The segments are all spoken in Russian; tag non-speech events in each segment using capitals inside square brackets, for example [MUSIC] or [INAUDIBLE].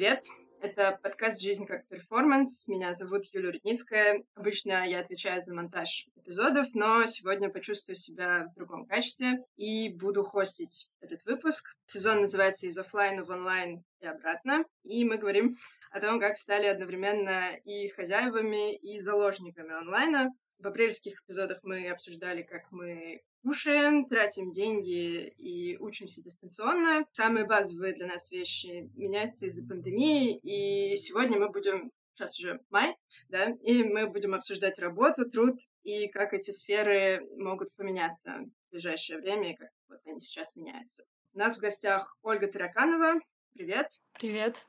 привет! Это подкаст «Жизнь как перформанс». Меня зовут Юлия Рудницкая. Обычно я отвечаю за монтаж эпизодов, но сегодня почувствую себя в другом качестве и буду хостить этот выпуск. Сезон называется «Из офлайна в онлайн и обратно». И мы говорим о том, как стали одновременно и хозяевами, и заложниками онлайна. В апрельских эпизодах мы обсуждали, как мы кушаем, тратим деньги и учимся дистанционно. Самые базовые для нас вещи меняются из-за пандемии, и сегодня мы будем сейчас уже май, да, и мы будем обсуждать работу, труд и как эти сферы могут поменяться в ближайшее время, и как вот они сейчас меняются. У нас в гостях Ольга Тараканова. Привет. Привет.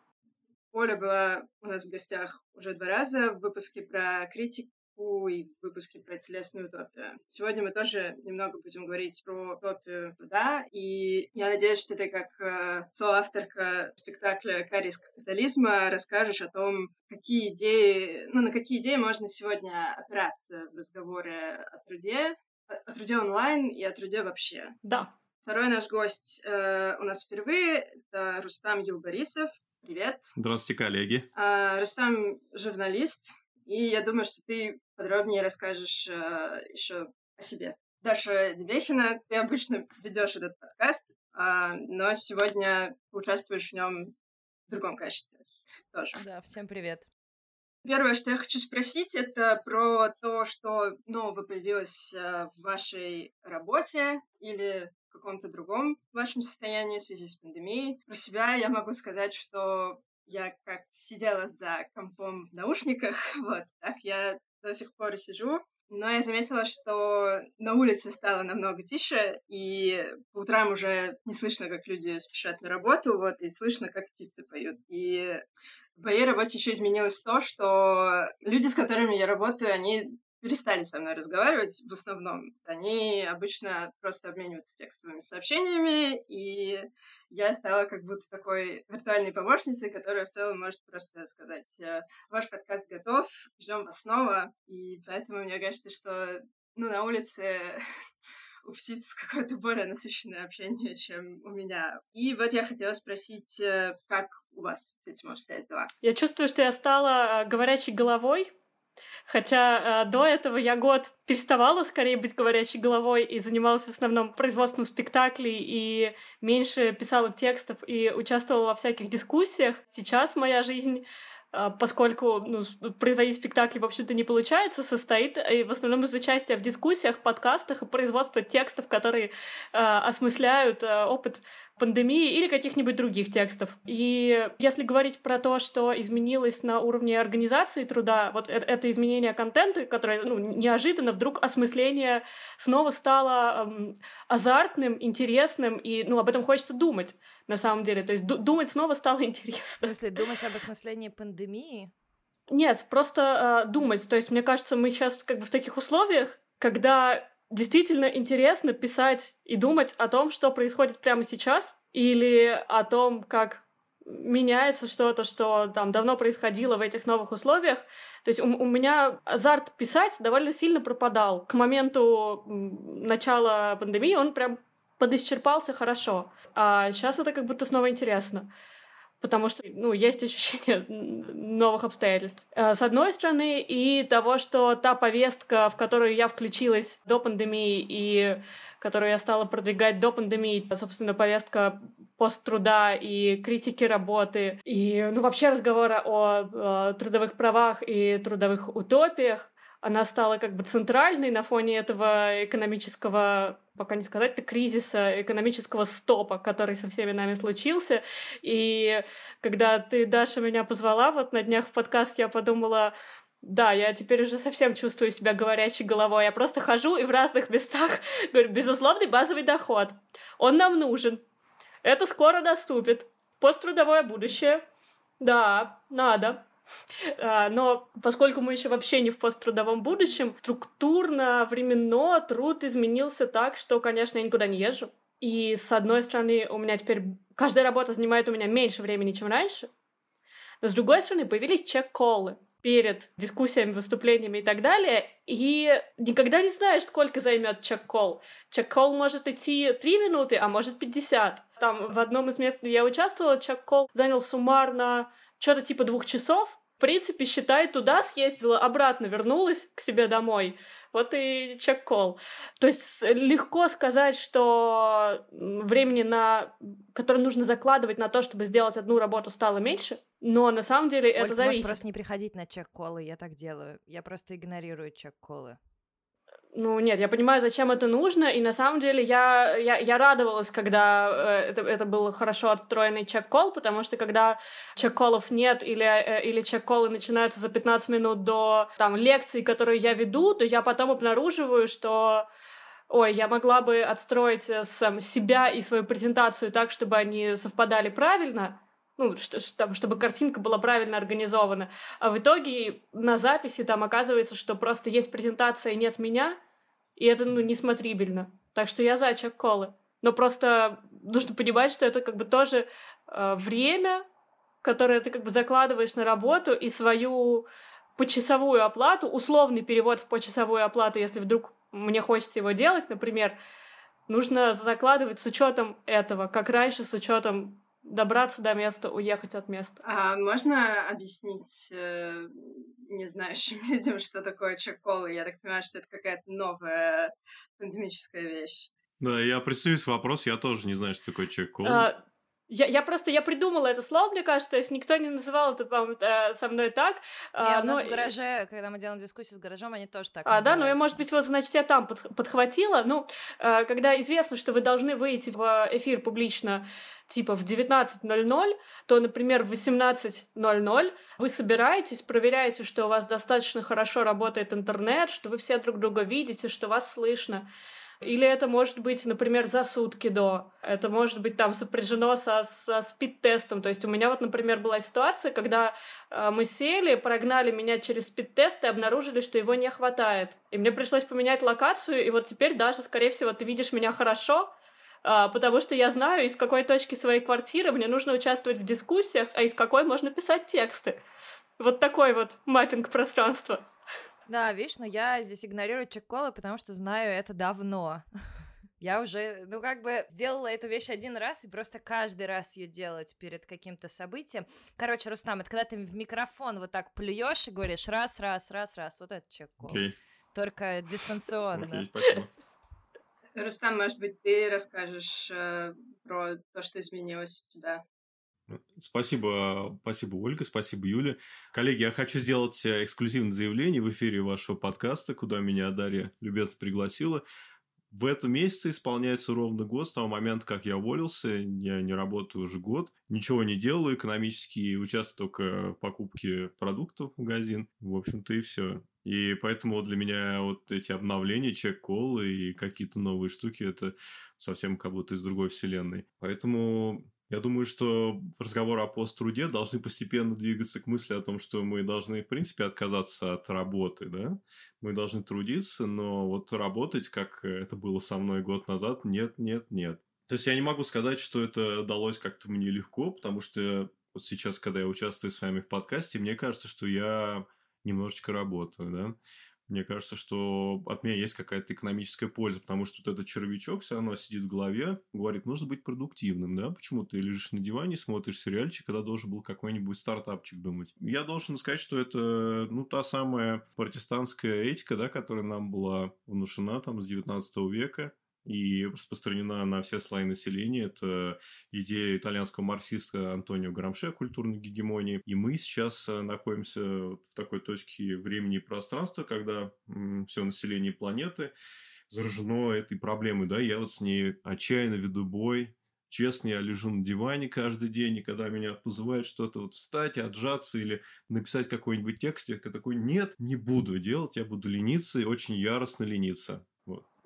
Оля была у нас в гостях уже два раза в выпуске про критик, и в выпуске про телесную утопию. Сегодня мы тоже немного будем говорить про утопию труда, и я надеюсь, что ты как э, соавторка спектакля «Карис капитализма» расскажешь о том, какие идеи, ну, на какие идеи можно сегодня опираться в разговоре о труде, о труде онлайн и о труде вообще. Да. Второй наш гость э, у нас впервые — это Рустам Юлбарисов. Привет. Здравствуйте, коллеги. Э, Рустам — журналист, и я думаю, что ты подробнее расскажешь э, еще о себе. Даша Дебехина, ты обычно ведешь этот подкаст, э, но сегодня участвуешь в нем в другом качестве тоже. Да, всем привет. Первое, что я хочу спросить, это про то, что нового появилось э, в вашей работе или в каком-то другом вашем состоянии в связи с пандемией. Про себя я могу сказать, что я как сидела за компом в наушниках, [LAUGHS] вот, так я до сих пор сижу. Но я заметила, что на улице стало намного тише, и по утрам уже не слышно, как люди спешат на работу, вот, и слышно, как птицы поют. И в моей работе еще изменилось то, что люди, с которыми я работаю, они перестали со мной разговаривать в основном. Они обычно просто обмениваются текстовыми сообщениями, и я стала как будто такой виртуальной помощницей, которая в целом может просто сказать, «Э, ваш подкаст готов, ждем вас снова, и поэтому мне кажется, что ну, на улице [LAUGHS] у птиц какое-то более насыщенное общение, чем у меня. И вот я хотела спросить, э, как у вас с этим обстоят дела? Я чувствую, что я стала э, говорящей головой, Хотя э, до этого я год переставала скорее быть говорящей головой и занималась в основном производством спектаклей и меньше писала текстов и участвовала во всяких дискуссиях. Сейчас моя жизнь э, поскольку ну, производить спектакли, в общем-то, не получается, состоит и в основном из участия в дискуссиях, подкастах и производства текстов, которые э, осмысляют э, опыт пандемии или каких-нибудь других текстов. И если говорить про то, что изменилось на уровне организации труда, вот это, это изменение контента, которое ну, неожиданно вдруг осмысление снова стало эм, азартным, интересным, и ну, об этом хочется думать на самом деле. То есть думать снова стало [LAUGHS] интересно. В смысле, думать об осмыслении пандемии? Нет, просто э, думать. То есть, мне кажется, мы сейчас как бы в таких условиях, когда действительно интересно писать и думать о том, что происходит прямо сейчас, или о том, как меняется что-то, что там давно происходило в этих новых условиях. То есть у, у меня азарт писать довольно сильно пропадал. К моменту начала пандемии он прям подисчерпался хорошо. А сейчас это как будто снова интересно потому что, ну, есть ощущение [LAUGHS] новых обстоятельств. Э, с одной стороны, и того, что та повестка, в которую я включилась до пандемии и которую я стала продвигать до пандемии, собственно, повестка посттруда и критики работы, и, ну, вообще разговора о, о трудовых правах и трудовых утопиях, она стала как бы центральной на фоне этого экономического, пока не сказать-то, кризиса, экономического стопа, который со всеми нами случился. И когда ты, Даша, меня позвала вот на днях в подкаст, я подумала, да, я теперь уже совсем чувствую себя говорящей головой. Я просто хожу и в разных местах [LAUGHS] говорю, безусловный базовый доход. Он нам нужен. Это скоро наступит. Посттрудовое будущее. Да, надо. А, но поскольку мы еще вообще не в посттрудовом будущем, структурно, временно труд изменился так, что, конечно, я никуда не езжу. И с одной стороны, у меня теперь каждая работа занимает у меня меньше времени, чем раньше. Но с другой стороны, появились чек-коллы перед дискуссиями, выступлениями и так далее, и никогда не знаешь, сколько займет чек-колл. Чек-колл может идти 3 минуты, а может 50. Там в одном из мест, где я участвовала, чек-колл занял суммарно что-то типа двух часов, в принципе, считай, туда съездила, обратно вернулась к себе домой. Вот и чек-кол. То есть легко сказать, что времени, на... которое нужно закладывать на то, чтобы сделать одну работу, стало меньше, но на самом деле Оль, это ты зависит. можешь просто не приходить на чек-колы, я так делаю. Я просто игнорирую чек-колы. Ну, нет, я понимаю, зачем это нужно, и на самом деле я, я, я радовалась, когда э, это, это был хорошо отстроенный чек-колл, потому что когда чек-коллов нет или, э, или чек-коллы начинаются за 15 минут до там, лекций, которые я веду, то я потом обнаруживаю, что ой, я могла бы отстроить э, сам себя и свою презентацию так, чтобы они совпадали правильно, ну, что, что, чтобы картинка была правильно организована. А в итоге на записи там оказывается, что просто есть презентация нет меня, и это, ну, несмотрибельно. Так что я за чек-колы. Но просто нужно понимать, что это как бы тоже э, время, которое ты как бы закладываешь на работу, и свою почасовую оплату, условный перевод в почасовую оплату, если вдруг мне хочется его делать, например, нужно закладывать с учетом этого, как раньше, с учетом добраться до места, уехать от места. А можно объяснить э, не знающим [LAUGHS] людям, что такое чек-колы? Я так понимаю, что это какая-то новая пандемическая вещь. Да, я представлюсь вопрос, я тоже не знаю, что такое чек-кол. А, я, я просто, я придумала это слово, мне кажется, то есть никто не называл это по э, со мной так. Не, а, у нас но- в гараже, когда мы делаем дискуссию с гаражом, они тоже так А, да, ну я, называются. может быть, вот, значит, я там под- подхватила. Ну, э, когда известно, что вы должны выйти в эфир публично, типа в 19.00, то, например, в 18.00 вы собираетесь, проверяете, что у вас достаточно хорошо работает интернет, что вы все друг друга видите, что вас слышно. Или это может быть, например, за сутки до. Это может быть там сопряжено со, со спид-тестом. То есть у меня вот, например, была ситуация, когда э, мы сели, прогнали меня через спид-тест и обнаружили, что его не хватает. И мне пришлось поменять локацию, и вот теперь даже, скорее всего, ты видишь меня хорошо, потому что я знаю, из какой точки своей квартиры мне нужно участвовать в дискуссиях, а из какой можно писать тексты. Вот такой вот маппинг пространства. Да, видишь, но я здесь игнорирую чек-колы, потому что знаю это давно. [LAUGHS] Я уже, ну, как бы сделала эту вещь один раз и просто каждый раз ее делать перед каким-то событием. Короче, Рустам, это когда ты в микрофон вот так плюешь и говоришь раз, раз, раз, раз. Вот это чек-кол. Окей, Только дистанционно. окей, спасибо. Рустам, может быть, ты расскажешь э, про то, что изменилось у тебя? Спасибо, спасибо, Ольга, спасибо, Юля. Коллеги, я хочу сделать э, эксклюзивное заявление в эфире вашего подкаста, куда меня Дарья любезно пригласила. В этом месяце исполняется ровно год с того момента, как я уволился. Я не работаю уже год, ничего не делаю экономически, участвую только в покупке продуктов в магазин. В общем-то и все. И поэтому для меня вот эти обновления, чек-колы и какие-то новые штуки, это совсем как будто из другой вселенной. Поэтому я думаю, что разговоры о посттруде должны постепенно двигаться к мысли о том, что мы должны, в принципе, отказаться от работы, да? Мы должны трудиться, но вот работать, как это было со мной год назад, нет, нет, нет. То есть я не могу сказать, что это далось как-то мне легко, потому что вот сейчас, когда я участвую с вами в подкасте, мне кажется, что я немножечко работаю, да? Мне кажется, что от меня есть какая-то экономическая польза, потому что вот этот червячок все равно сидит в голове, говорит, нужно быть продуктивным, да? Почему ты лежишь на диване, смотришь сериальчик, когда должен был какой-нибудь стартапчик думать? Я должен сказать, что это, ну, та самая протестантская этика, да, которая нам была внушена там с 19 века, и распространена на все слои населения. Это идея итальянского марксиста Антонио Грамше культурной гегемонии. И мы сейчас э, находимся в такой точке времени и пространства, когда все население планеты заражено этой проблемой. Да, я вот с ней отчаянно веду бой, Честно, я лежу на диване каждый день, и когда меня позывают что-то вот встать, отжаться или написать какой-нибудь текст, я такой, нет, не буду делать, я буду лениться и очень яростно лениться.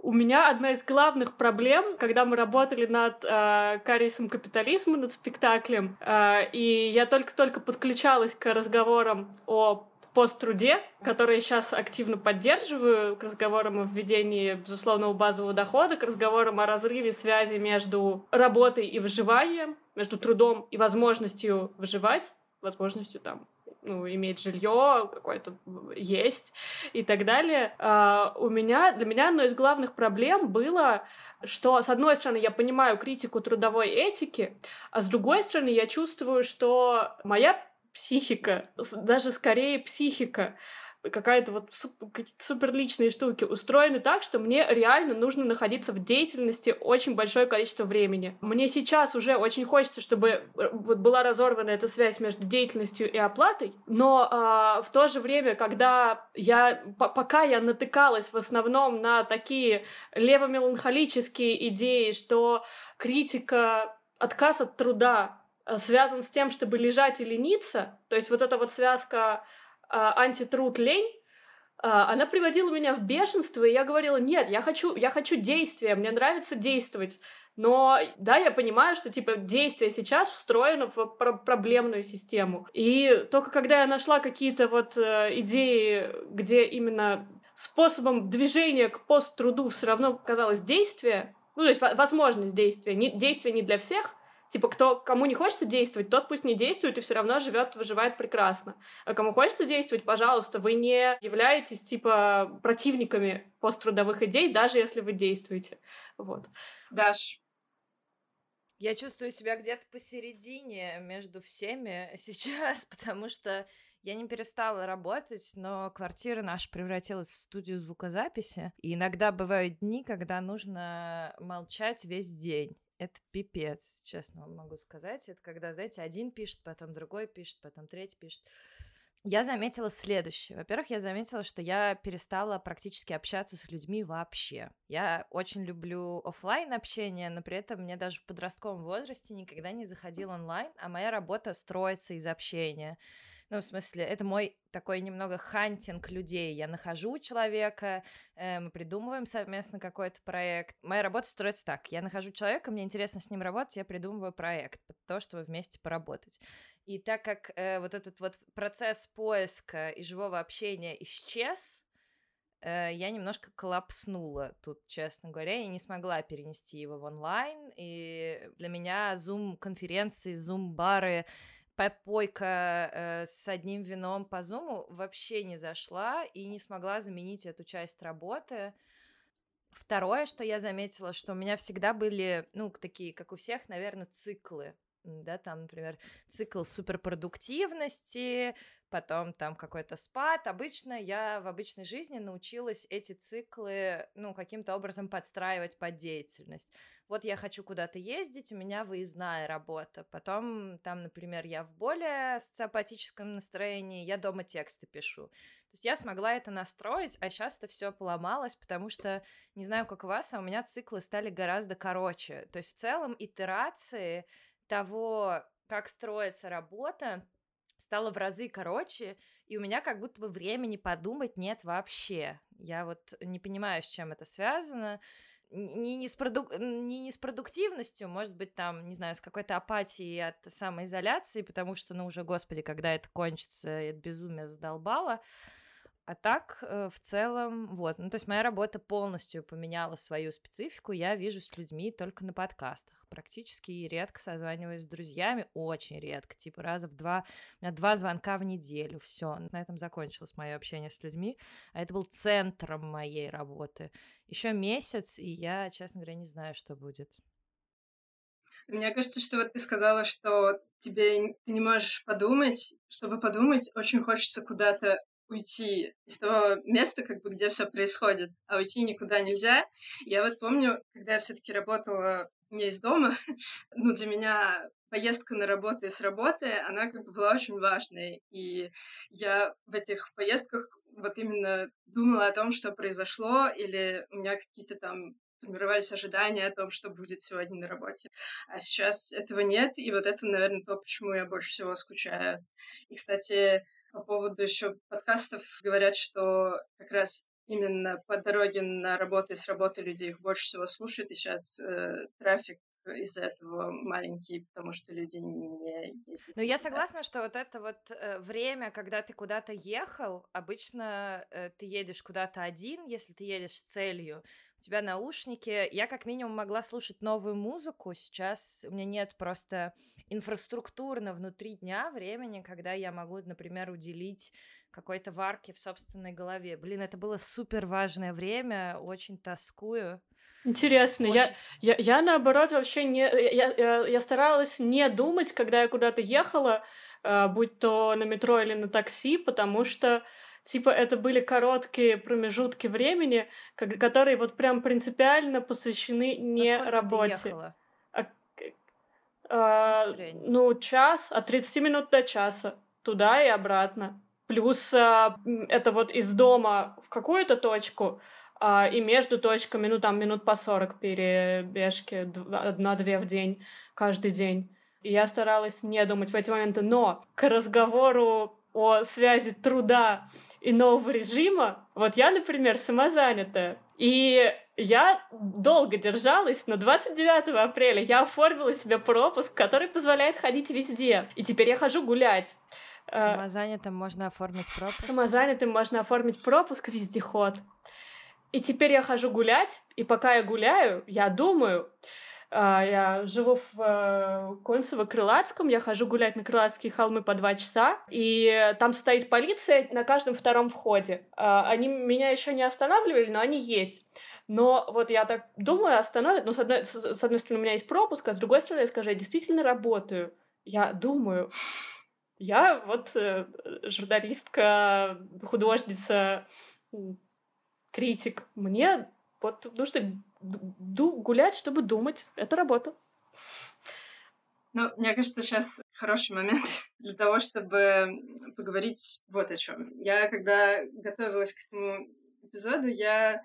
У меня одна из главных проблем, когда мы работали над э, «Кариесом капитализма», над спектаклем, э, и я только-только подключалась к разговорам о посттруде, которые сейчас активно поддерживаю, к разговорам о введении безусловного базового дохода, к разговорам о разрыве связи между работой и выживанием, между трудом и возможностью выживать, возможностью там ну, иметь жилье какое-то есть и так далее. А, у меня, для меня одной из главных проблем было, что, с одной стороны, я понимаю критику трудовой этики, а с другой стороны, я чувствую, что моя психика, даже скорее психика какая-то вот супер личные штуки устроены так, что мне реально нужно находиться в деятельности очень большое количество времени. Мне сейчас уже очень хочется, чтобы э, вот была разорвана эта связь между деятельностью и оплатой, но а, в то же время, когда я, пока я натыкалась в основном на такие левомеланхолические идеи, что критика, отказ от труда э, связан с тем, чтобы лежать и лениться, то есть вот эта вот связка антитруд лень, а, она приводила меня в бешенство, и я говорила, нет, я хочу, я хочу действия, мне нравится действовать. Но да, я понимаю, что типа действие сейчас встроено в про- проблемную систему. И только когда я нашла какие-то вот э, идеи, где именно способом движения к посттруду все равно казалось действие, ну, то есть возможность действия, не, действие не для всех, Типа, кто, кому не хочется действовать, тот пусть не действует и все равно живет, выживает прекрасно. А кому хочется действовать, пожалуйста, вы не являетесь, типа, противниками посттрудовых идей, даже если вы действуете. Вот. Даш, я чувствую себя где-то посередине между всеми [LAUGHS] сейчас, потому что я не перестала работать, но квартира наша превратилась в студию звукозаписи. И иногда бывают дни, когда нужно молчать весь день это пипец, честно вам могу сказать. Это когда, знаете, один пишет, потом другой пишет, потом третий пишет. Я заметила следующее. Во-первых, я заметила, что я перестала практически общаться с людьми вообще. Я очень люблю офлайн общение, но при этом мне даже в подростковом возрасте никогда не заходил онлайн, а моя работа строится из общения. Ну, в смысле, это мой такой немного хантинг людей. Я нахожу человека, э, мы придумываем совместно какой-то проект. Моя работа строится так. Я нахожу человека, мне интересно с ним работать, я придумываю проект под то, чтобы вместе поработать. И так как э, вот этот вот процесс поиска и живого общения исчез, э, я немножко коллапснула тут, честно говоря, и не смогла перенести его в онлайн. И для меня Zoom-конференции, Zoom-бары попойка э, с одним вином по зуму вообще не зашла и не смогла заменить эту часть работы. Второе, что я заметила, что у меня всегда были, ну, такие, как у всех, наверное, циклы да, там, например, цикл суперпродуктивности, потом там какой-то спад. Обычно я в обычной жизни научилась эти циклы, ну, каким-то образом подстраивать под деятельность. Вот я хочу куда-то ездить, у меня выездная работа. Потом там, например, я в более социопатическом настроении, я дома тексты пишу. То есть я смогла это настроить, а сейчас это все поломалось, потому что, не знаю, как у вас, а у меня циклы стали гораздо короче. То есть в целом итерации того, как строится работа, стало в разы короче, и у меня как будто бы времени подумать нет вообще. Я вот не понимаю, с чем это связано. Не, не, с проду... не, не с продуктивностью, может быть, там, не знаю, с какой-то апатией от самоизоляции, потому что, ну, уже, господи, когда это кончится, это безумие задолбало. А так, э, в целом, вот. Ну, то есть моя работа полностью поменяла свою специфику. Я вижу с людьми только на подкастах. Практически редко созваниваюсь с друзьями. Очень редко. Типа раза в два. У меня два звонка в неделю. Все. На этом закончилось мое общение с людьми. А это был центром моей работы. Еще месяц, и я, честно говоря, не знаю, что будет. Мне кажется, что вот ты сказала, что тебе ты не можешь подумать. Чтобы подумать, очень хочется куда-то уйти из того места, как бы, где все происходит, а уйти никуда нельзя. Я вот помню, когда я все-таки работала не из дома, [LAUGHS] ну, для меня поездка на работу и с работы, она как бы была очень важной. И я в этих поездках вот именно думала о том, что произошло, или у меня какие-то там формировались ожидания о том, что будет сегодня на работе. А сейчас этого нет, и вот это, наверное, то, почему я больше всего скучаю. И, кстати, по поводу еще подкастов говорят, что как раз именно по дороге на работу и с работы люди их больше всего слушают, и сейчас э, трафик из-за этого маленький, потому что люди не ездят. Ну, я согласна, что вот это вот э, время, когда ты куда-то ехал, обычно э, ты едешь куда-то один, если ты едешь с целью, у тебя наушники. Я как минимум могла слушать новую музыку, сейчас у меня нет просто инфраструктурно внутри дня времени, когда я могу, например, уделить какой-то варке в собственной голове. Блин, это было супер важное время, очень тоскую. Интересно, очень... я, я, я наоборот вообще не... Я, я, я старалась не думать, когда я куда-то ехала, э, будь то на метро или на такси, потому что типа это были короткие промежутки времени, которые вот прям принципиально посвящены не Насколько работе. Ты ехала? А, ну, час, от 30 минут до часа, туда и обратно. Плюс а, это вот из дома в какую-то точку, а, и между точками, ну, там минут по 40 перебежки, одна-две в день, каждый день. И я старалась не думать в эти моменты. Но к разговору о связи труда и нового режима, вот я, например, самозанятая, и я долго держалась, но 29 апреля я оформила себе пропуск, который позволяет ходить везде. И теперь я хожу гулять. Э, Самозанятым можно оформить пропуск? Самозанятым можно оформить пропуск вездеход. И теперь я хожу гулять, и пока я гуляю, я думаю, я живу в э, Кольцево-Крылатском, я хожу гулять на Крылатские холмы по два часа, и там стоит полиция на каждом втором входе. А, они меня еще не останавливали, но они есть. Но вот я так думаю, остановят. Но с одной, с одной стороны, у меня есть пропуск, а с другой стороны, я скажу, я действительно работаю. Я думаю, я вот э, журналистка, художница, критик. Мне вот нужно гулять, чтобы думать. Это работа. Ну, мне кажется, сейчас хороший момент [LAUGHS] для того, чтобы поговорить вот о чем. Я, когда готовилась к этому эпизоду, я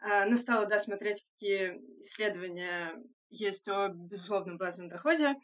э, ну, стала, да, смотреть, какие исследования есть о безусловном базовом доходе.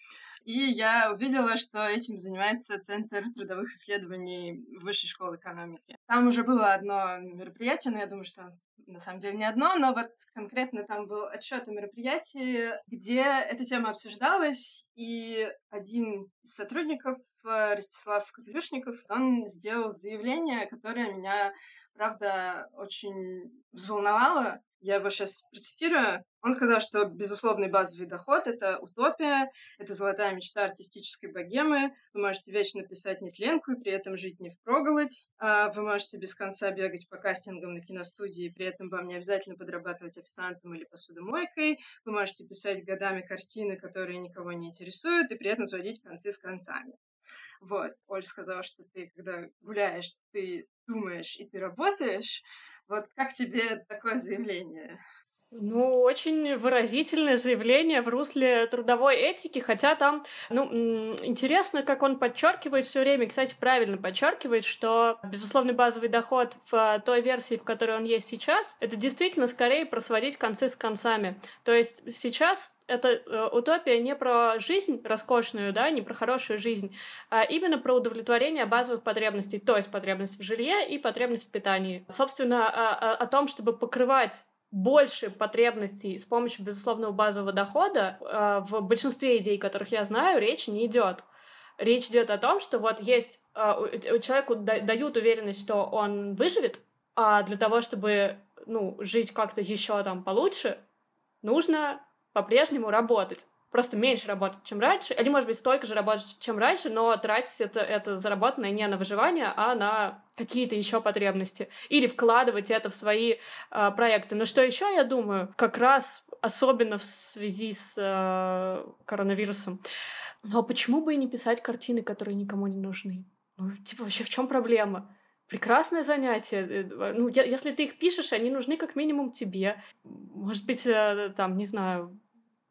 И я увидела, что этим занимается Центр трудовых исследований Высшей школы экономики. Там уже было одно мероприятие, но я думаю, что на самом деле не одно, но вот конкретно там был отчет о мероприятии, где эта тема обсуждалась, и один из сотрудников, э, Ростислав Капелюшников, он сделал заявление, которое меня, правда, очень взволновало. Я его сейчас процитирую. Он сказал, что безусловный базовый доход — это утопия, это золотая мечта артистической богемы. Вы можете вечно писать нетленку и при этом жить не впроголодь. А вы можете без конца бегать по кастингам на киностудии, и при этом вам не обязательно подрабатывать официантом или посудомойкой. Вы можете писать годами картины, которые никого не интересуют, и при этом сводить концы с концами. Вот. Оль сказала, что ты, когда гуляешь, ты думаешь и ты работаешь. Вот как тебе такое заявление? Ну, очень выразительное заявление в русле трудовой этики, хотя там, ну, интересно, как он подчеркивает все время, кстати, правильно подчеркивает, что безусловный базовый доход в той версии, в которой он есть сейчас, это действительно скорее про сводить концы с концами. То есть сейчас это э, утопия не про жизнь роскошную, да, не про хорошую жизнь, а именно про удовлетворение базовых потребностей, то есть потребность в жилье и потребность в питании. Собственно, о, о том, чтобы покрывать больше потребностей с помощью безусловного базового дохода, э, в большинстве идей, которых я знаю, речь не идет. Речь идет о том, что вот есть э, человеку дают уверенность, что он выживет, а для того, чтобы ну, жить как-то еще там получше, нужно по-прежнему работать просто меньше работать, чем раньше, или, может быть, столько же работать, чем раньше, но тратить это, это заработанное не на выживание, а на какие-то еще потребности. Или вкладывать это в свои э, проекты. Но что еще я думаю, как раз особенно в связи с э, коронавирусом, но почему бы и не писать картины, которые никому не нужны? Ну, типа, вообще в чем проблема? прекрасное занятие. Э, ну, если ты их пишешь, они нужны как минимум тебе. Может быть, э, там, не знаю,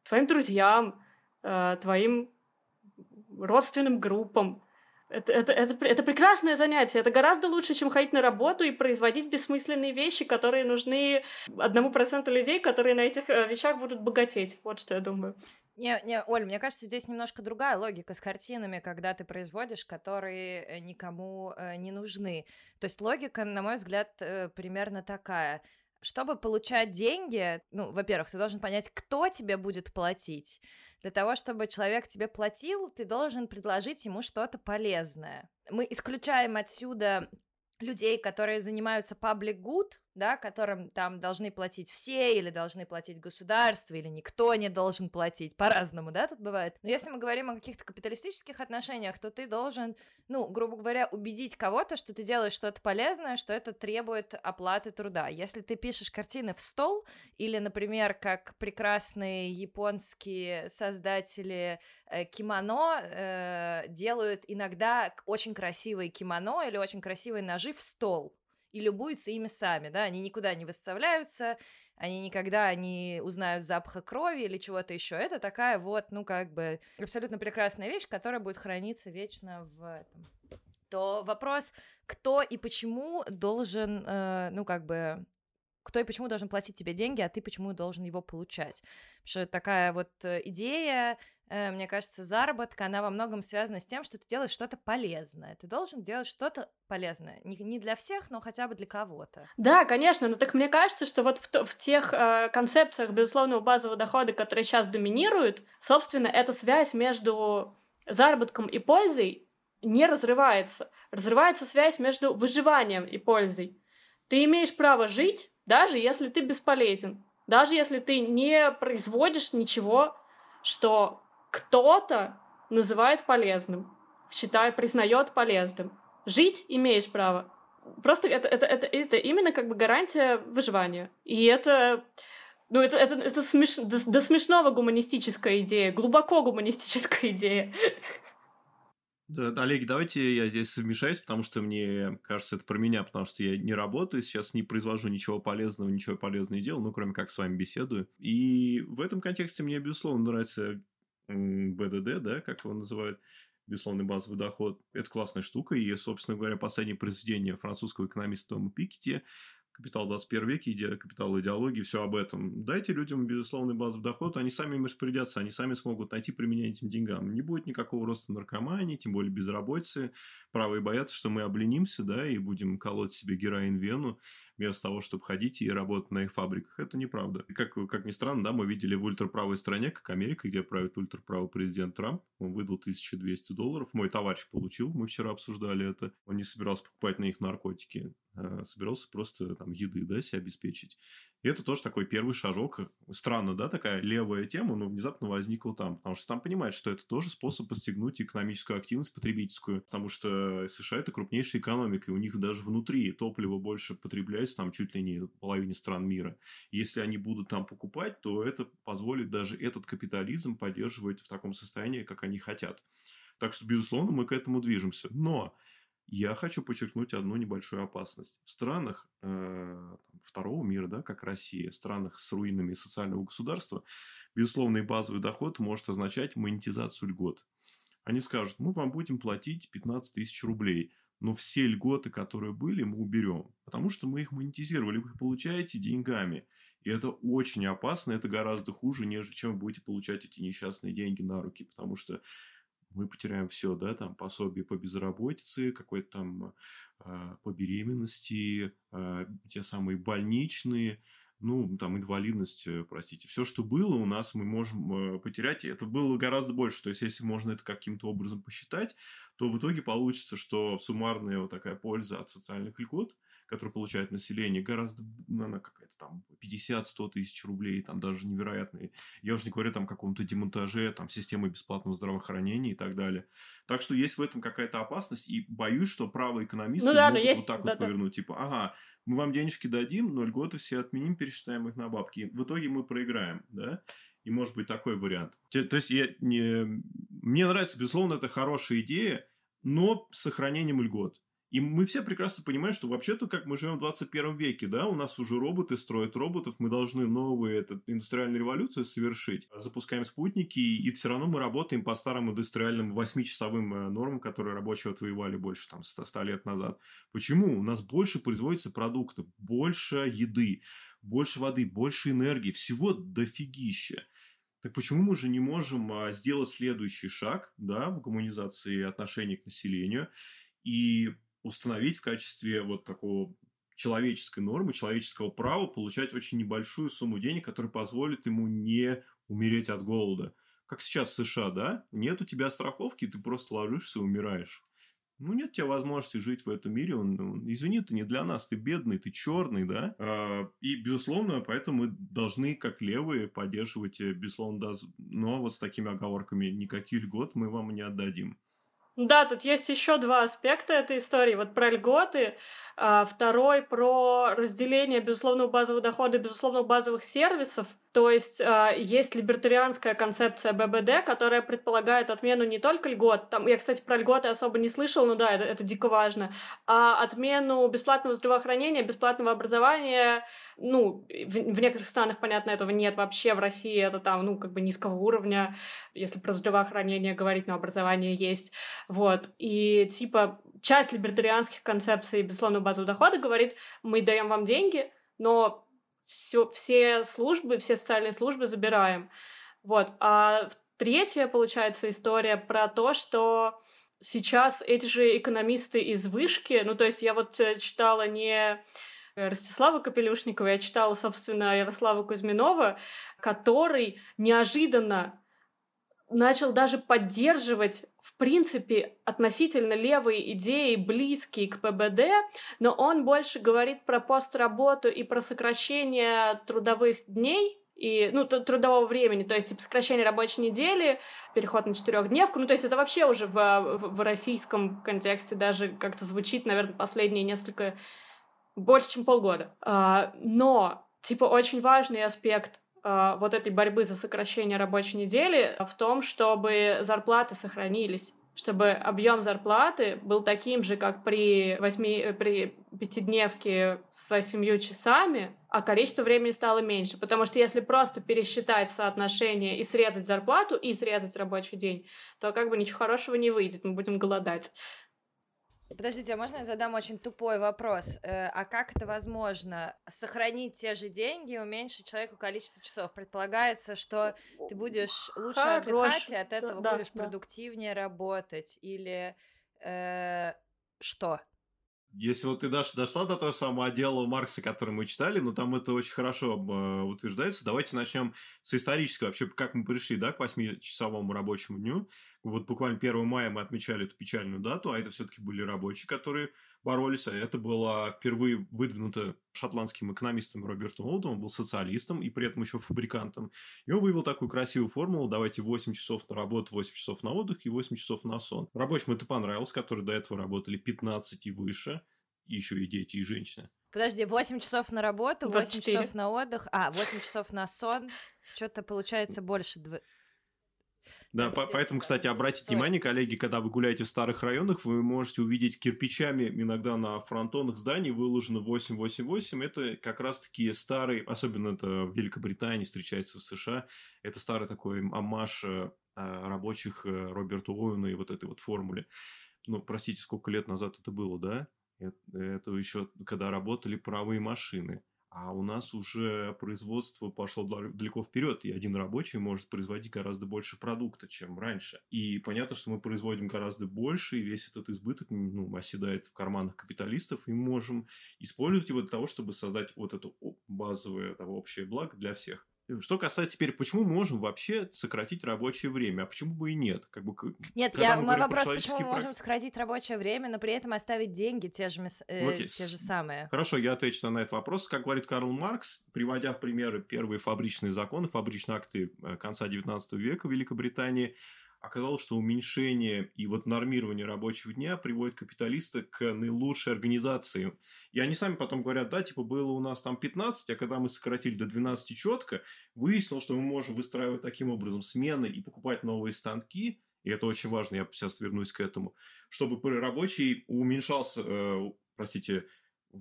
твоим друзьям, э, твоим родственным группам. Это, это, это, это прекрасное занятие. Это гораздо лучше, чем ходить на работу и производить бессмысленные вещи, которые нужны одному проценту людей, которые на этих э, вещах будут богатеть. Вот что я думаю. Не, не, Оль, мне кажется, здесь немножко другая логика с картинами, когда ты производишь, которые э, никому не нужны. То есть логика, на мой взгляд, примерно такая. Чтобы получать деньги, ну, во-первых, ты должен понять, кто тебе будет платить. Для того, чтобы человек тебе платил, ты должен предложить ему что-то полезное. Мы исключаем отсюда людей, которые занимаются public good, да, которым там должны платить все, или должны платить государство, или никто не должен платить, по-разному, да, тут бывает. Но если мы говорим о каких-то капиталистических отношениях, то ты должен, ну, грубо говоря, убедить кого-то, что ты делаешь что-то полезное, что это требует оплаты труда. Если ты пишешь картины в стол, или, например, как прекрасные японские создатели э, кимоно э, делают иногда очень красивые кимоно или очень красивые ножи в стол, и любуются ими сами, да, они никуда не выставляются, они никогда не узнают запаха крови или чего-то еще. Это такая вот, ну, как бы, абсолютно прекрасная вещь, которая будет храниться вечно в этом. То вопрос, кто и почему должен, э, ну, как бы, кто и почему должен платить тебе деньги, а ты почему должен его получать. Потому что такая вот э, идея мне кажется, заработка, она во многом связана с тем, что ты делаешь что-то полезное. Ты должен делать что-то полезное. Не, не для всех, но хотя бы для кого-то. Да, конечно, но так мне кажется, что вот в, в тех э, концепциях безусловного базового дохода, которые сейчас доминируют, собственно, эта связь между заработком и пользой не разрывается. Разрывается связь между выживанием и пользой. Ты имеешь право жить, даже если ты бесполезен, даже если ты не производишь ничего, что кто-то называет полезным, считает, признает полезным. Жить имеешь право. Просто это, это, это, это именно как бы гарантия выживания. И это ну, это, это, это смеш... до, до смешного гуманистическая идея, глубоко гуманистическая идея. Да, Олег, давайте я здесь вмешаюсь, потому что мне кажется, это про меня, потому что я не работаю, сейчас не произвожу ничего полезного, ничего полезного не делаю, ну, кроме как с вами беседую. И в этом контексте мне, безусловно, нравится БДД, да, как его называют, безусловный базовый доход. Это классная штука, и, собственно говоря, последнее произведение французского экономиста Тома Пикетти «Капитал 21 веке», идея капитала идеологии, все об этом. Дайте людям безусловный базовый доход, они сами им распорядятся, они сами смогут найти применение этим деньгам. Не будет никакого роста наркомании, тем более безработицы. Правые боятся, что мы обленимся, да, и будем колоть себе героин вену вместо того, чтобы ходить и работать на их фабриках. Это неправда. Как, как ни странно, да, мы видели в ультраправой стране, как Америка, где правит ультраправый президент Трамп. Он выдал 1200 долларов. Мой товарищ получил, мы вчера обсуждали это. Он не собирался покупать на них наркотики. А собирался просто там еды, да, себе обеспечить. И это тоже такой первый шажок. Странно, да, такая левая тема, но внезапно возникла там. Потому что там понимают, что это тоже способ постигнуть экономическую активность потребительскую. Потому что США – это крупнейшая экономика, и у них даже внутри топливо больше потребляется там чуть ли не половине стран мира. Если они будут там покупать, то это позволит даже этот капитализм поддерживать в таком состоянии, как они хотят. Так что, безусловно, мы к этому движемся. Но я хочу подчеркнуть одну небольшую опасность. В странах э, второго мира, да, как Россия, в странах с руинами социального государства, безусловный базовый доход может означать монетизацию льгот. Они скажут, мы вам будем платить 15 тысяч рублей, но все льготы, которые были, мы уберем, потому что мы их монетизировали, вы их получаете деньгами. И это очень опасно, это гораздо хуже, нежели чем вы будете получать эти несчастные деньги на руки, потому что мы потеряем все, да, там пособие по безработице, какой-то там э, по беременности, э, те самые больничные, ну, там, инвалидность, э, простите. Все, что было у нас, мы можем э, потерять. И это было гораздо больше. То есть, если можно это каким-то образом посчитать, то в итоге получится, что суммарная вот такая польза от социальных льгот – которую получает население, гораздо, ну, она какая-то там 50-100 тысяч рублей, там даже невероятные. Я уже не говорю там о каком-то демонтаже, там системы бесплатного здравоохранения и так далее. Так что есть в этом какая-то опасность, и боюсь, что правые экономисты ну, да, могут есть, вот так да, вот да. повернуть, типа, ага, мы вам денежки дадим, но льготы все отменим, пересчитаем их на бабки. В итоге мы проиграем, да? И может быть такой вариант. То, то есть я не... мне нравится, безусловно, это хорошая идея, но с сохранением льгот. И мы все прекрасно понимаем, что вообще-то, как мы живем в 21 веке, да, у нас уже роботы строят роботов, мы должны новую эту индустриальную революцию совершить. Запускаем спутники, и все равно мы работаем по старым индустриальным 8-часовым э, нормам, которые рабочие отвоевали больше там 100, 100 лет назад. Почему? У нас больше производится продуктов, больше еды, больше воды, больше энергии, всего дофигища. Так почему мы же не можем а, сделать следующий шаг да, в гуманизации отношений к населению и установить в качестве вот такого человеческой нормы, человеческого права получать очень небольшую сумму денег, которая позволит ему не умереть от голода. Как сейчас в США, да? Нет у тебя страховки, ты просто ложишься и умираешь. ну, нет у тебя возможности жить в этом мире, он, он извини, ты не для нас, ты бедный, ты черный, да, а, и, безусловно, поэтому мы должны, как левые, поддерживать, э, безусловно, да, но вот с такими оговорками, никаких льгот мы вам не отдадим. Да, тут есть еще два аспекта этой истории. Вот про льготы, а второй про разделение безусловного базового дохода и безусловных базовых сервисов. То есть э, есть либертарианская концепция ББД, которая предполагает отмену не только льгот, там, я, кстати, про льготы особо не слышал, но да, это, это дико важно, а отмену бесплатного здравоохранения, бесплатного образования, ну, в, в некоторых странах, понятно, этого нет вообще, в России это там, ну, как бы низкого уровня, если про здравоохранение говорить, но образование есть, вот, и типа часть либертарианских концепций безусловного базового дохода говорит, мы даем вам деньги, но все, все службы, все социальные службы забираем. Вот. А третья, получается, история про то, что сейчас эти же экономисты из вышки, ну, то есть я вот э, читала не Ростислава Капелюшникова, я читала, собственно, Ярослава Кузьминова, который неожиданно начал даже поддерживать в принципе относительно левые идеи, близкие к ПБД, но он больше говорит про постработу и про сокращение трудовых дней, и, ну, трудового времени, то есть типа, сокращение рабочей недели, переход на четырехдневку, ну, то есть это вообще уже в, в, российском контексте даже как-то звучит, наверное, последние несколько, больше, чем полгода. А, но, типа, очень важный аспект вот этой борьбы за сокращение рабочей недели в том, чтобы зарплаты сохранились чтобы объем зарплаты был таким же, как при, восьми, при пятидневке с восемью часами, а количество времени стало меньше. Потому что если просто пересчитать соотношение и срезать зарплату, и срезать рабочий день, то как бы ничего хорошего не выйдет, мы будем голодать. Подождите, а можно я задам очень тупой вопрос? Э, а как это возможно? Сохранить те же деньги, уменьшить человеку количество часов? Предполагается, что ты будешь лучше Хорош. отдыхать, и от этого да, будешь да. продуктивнее работать? Или э, что? Если вот ты даш, дошла до того самого отдела Маркса, который мы читали, ну там это очень хорошо э, утверждается. Давайте начнем с исторического. Вообще, как мы пришли да, к 8-часовому рабочему дню. Вот буквально 1 мая мы отмечали эту печальную дату, а это все-таки были рабочие, которые боролись. А это было впервые выдвинуто шотландским экономистом Робертом Оудом. Он был социалистом и при этом еще фабрикантом. И он вывел такую красивую формулу. Давайте 8 часов на работу, 8 часов на отдых и 8 часов на сон. Рабочим это понравилось, которые до этого работали 15 и выше. Еще и дети, и женщины. Подожди, 8 часов на работу, 8 24. часов на отдых, а, 8 часов на сон. Что-то получается больше да, по поэтому, кстати, обратите внимание, коллеги, когда вы гуляете в старых районах, вы можете увидеть кирпичами иногда на фронтонах зданий выложено 888. Это как раз-таки старый, особенно это в Великобритании встречается в США, это старый такой амаш э, рабочих э, Роберта Оуэна и вот этой вот формуле. Ну, простите, сколько лет назад это было, да? Это, это еще когда работали правые машины. А у нас уже производство пошло далеко вперед, и один рабочий может производить гораздо больше продукта, чем раньше. И понятно, что мы производим гораздо больше, и весь этот избыток ну, оседает в карманах капиталистов, и можем использовать его для того, чтобы создать вот это базовое это общее благо для всех. Что касается теперь, почему мы можем вообще сократить рабочее время, а почему бы и нет? Как бы, нет, я, мой вопрос, почему мы можем сократить рабочее время, но при этом оставить деньги те же, э, okay. те же самые? Хорошо, я отвечу на этот вопрос. Как говорит Карл Маркс, приводя в примеры первые фабричные законы, фабричные акты э, конца XIX века в Великобритании, оказалось, что уменьшение и вот нормирование рабочего дня приводит капиталиста к наилучшей организации. И они сами потом говорят, да, типа было у нас там 15, а когда мы сократили до 12 четко, выяснилось, что мы можем выстраивать таким образом смены и покупать новые станки, и это очень важно, я сейчас вернусь к этому, чтобы рабочий уменьшался, э, простите,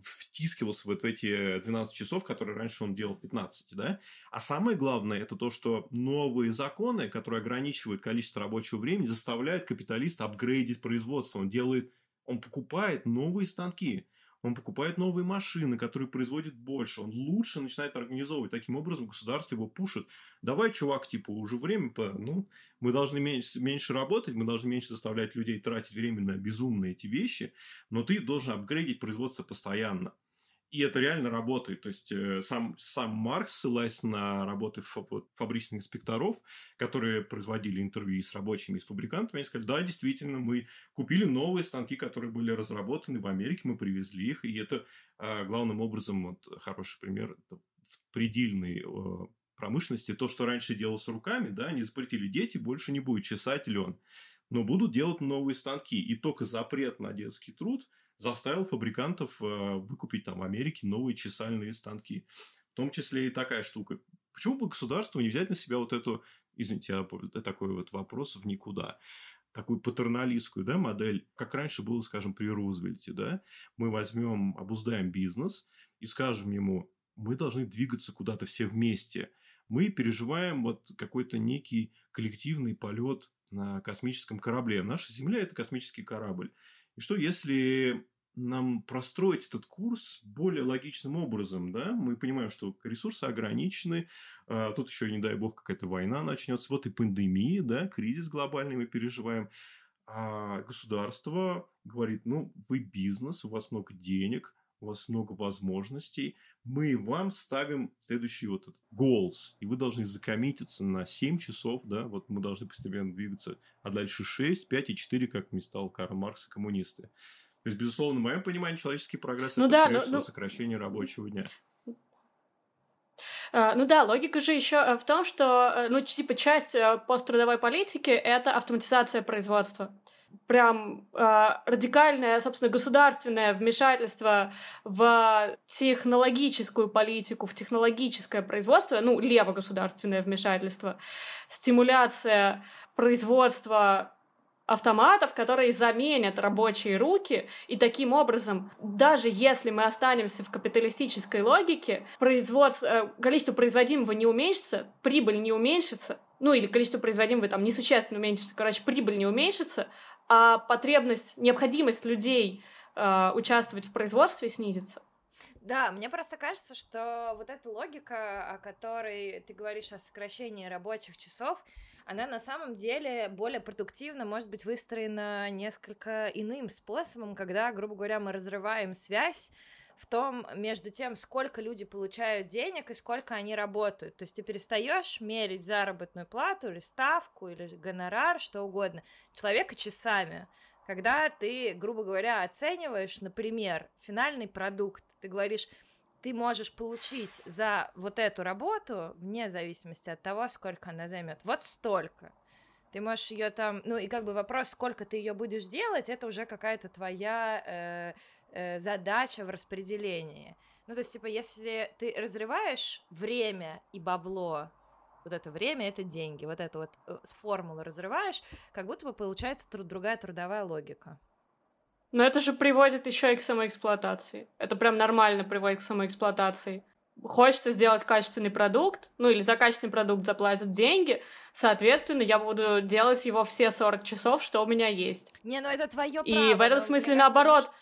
втискивался вот в эти 12 часов, которые раньше он делал 15, да? А самое главное, это то, что новые законы, которые ограничивают количество рабочего времени, заставляют капиталиста апгрейдить производство. Он делает, он покупает новые станки он покупает новые машины, которые производят больше, он лучше начинает организовывать. Таким образом, государство его пушит. Давай, чувак, типа, уже время, по, ну, мы должны меньше, меньше работать, мы должны меньше заставлять людей тратить время на безумные эти вещи, но ты должен апгрейдить производство постоянно. И это реально работает. То есть э, сам, сам Маркс, ссылаясь на работы фабричных инспекторов, которые производили интервью с рабочими, и с фабрикантами, они сказали, да, действительно, мы купили новые станки, которые были разработаны в Америке, мы привезли их, и это э, главным образом, вот хороший пример, это в предельной промышленности, то, что раньше делалось руками, да, они запретили, дети больше не будет чесать лен, но будут делать новые станки. И только запрет на детский труд – заставил фабрикантов э, выкупить там в Америке новые чесальные станки. В том числе и такая штука. Почему бы государство не взять на себя вот эту, извините, а, такой вот вопрос в никуда, такую патерналистскую да, модель, как раньше было, скажем, при Рузвельте, да, мы возьмем, обуздаем бизнес и скажем ему, мы должны двигаться куда-то все вместе. Мы переживаем вот какой-то некий коллективный полет на космическом корабле. Наша Земля – это космический корабль. И что если нам простроить этот курс более логичным образом, да, мы понимаем, что ресурсы ограничены, а тут еще, не дай бог, какая-то война начнется, вот и пандемия, да, кризис глобальный мы переживаем, а государство говорит, ну, вы бизнес, у вас много денег, у вас много возможностей, мы вам ставим следующий вот этот goals, и вы должны закоммититься на 7 часов, да, вот мы должны постепенно двигаться, а дальше 6, 5 и 4, как мечтал Карл Маркс и коммунисты. То есть, безусловно, в моем понимании человеческий прогресс ну, это да, прежде ну, всего ну... сокращение рабочего дня. Uh, ну да, логика же еще э, в том, что, э, ну, типа, часть э, посттрудовой политики — это автоматизация производства прям э, радикальное, собственно, государственное вмешательство в технологическую политику, в технологическое производство, ну, левогосударственное вмешательство, стимуляция производства автоматов, которые заменят рабочие руки, и таким образом, даже если мы останемся в капиталистической логике, производство, э, количество производимого не уменьшится, прибыль не уменьшится, ну или количество производимого там несущественно уменьшится, короче, прибыль не уменьшится, а потребность, необходимость людей э, участвовать в производстве снизится. Да, мне просто кажется, что вот эта логика, о которой ты говоришь о сокращении рабочих часов, она на самом деле более продуктивно может быть выстроена несколько иным способом, когда, грубо говоря, мы разрываем связь в том, между тем, сколько люди получают денег и сколько они работают. То есть ты перестаешь мерить заработную плату или ставку, или гонорар, что угодно, человека часами. Когда ты, грубо говоря, оцениваешь, например, финальный продукт, ты говоришь, ты можешь получить за вот эту работу, вне зависимости от того, сколько она займет, вот столько. Ты можешь ее там, ну и как бы вопрос, сколько ты ее будешь делать, это уже какая-то твоя э, э, задача в распределении. Ну, то есть, типа, если ты разрываешь время и бабло, вот это время — это деньги, вот эту вот э, формулу разрываешь, как будто бы получается труд, другая трудовая логика. Но это же приводит еще и к самоэксплуатации. Это прям нормально приводит к самоэксплуатации. Хочется сделать качественный продукт, ну или за качественный продукт заплатят деньги, соответственно, я буду делать его все 40 часов, что у меня есть. Не, ну это твое право. И в этом смысле, наоборот, кажется,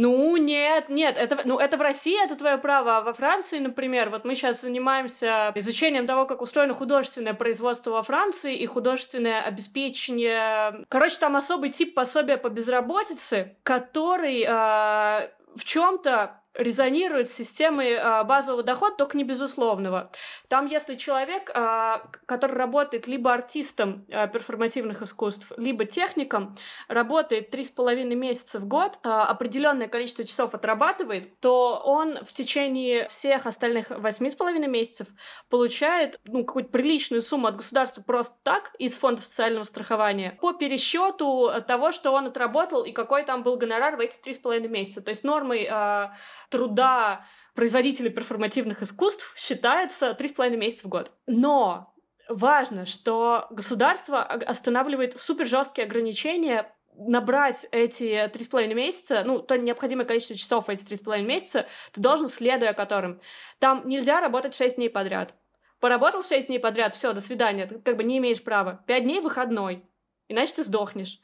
ну, нет, нет, это, ну, это в России, это твое право, а во Франции, например, вот мы сейчас занимаемся изучением того, как устроено художественное производство во Франции и художественное обеспечение. Короче, там особый тип пособия по безработице, который э, в чем-то резонирует с системой э, базового дохода, только не безусловного. Там, если человек, э, который работает либо артистом э, перформативных искусств, либо техником, работает три с половиной месяца в год, определенное количество часов отрабатывает, то он в течение всех остальных восьми с половиной месяцев получает ну, какую-то приличную сумму от государства просто так из фонда социального страхования по пересчету того, что он отработал и какой там был гонорар в эти три с половиной месяца. То есть нормой труда производителей перформативных искусств считается 3,5 месяца в год. Но важно, что государство останавливает супер жесткие ограничения набрать эти три с половиной месяца, ну, то необходимое количество часов эти три с половиной месяца, ты должен, следуя которым. Там нельзя работать шесть дней подряд. Поработал шесть дней подряд, все, до свидания, ты как бы не имеешь права. Пять дней выходной, иначе ты сдохнешь.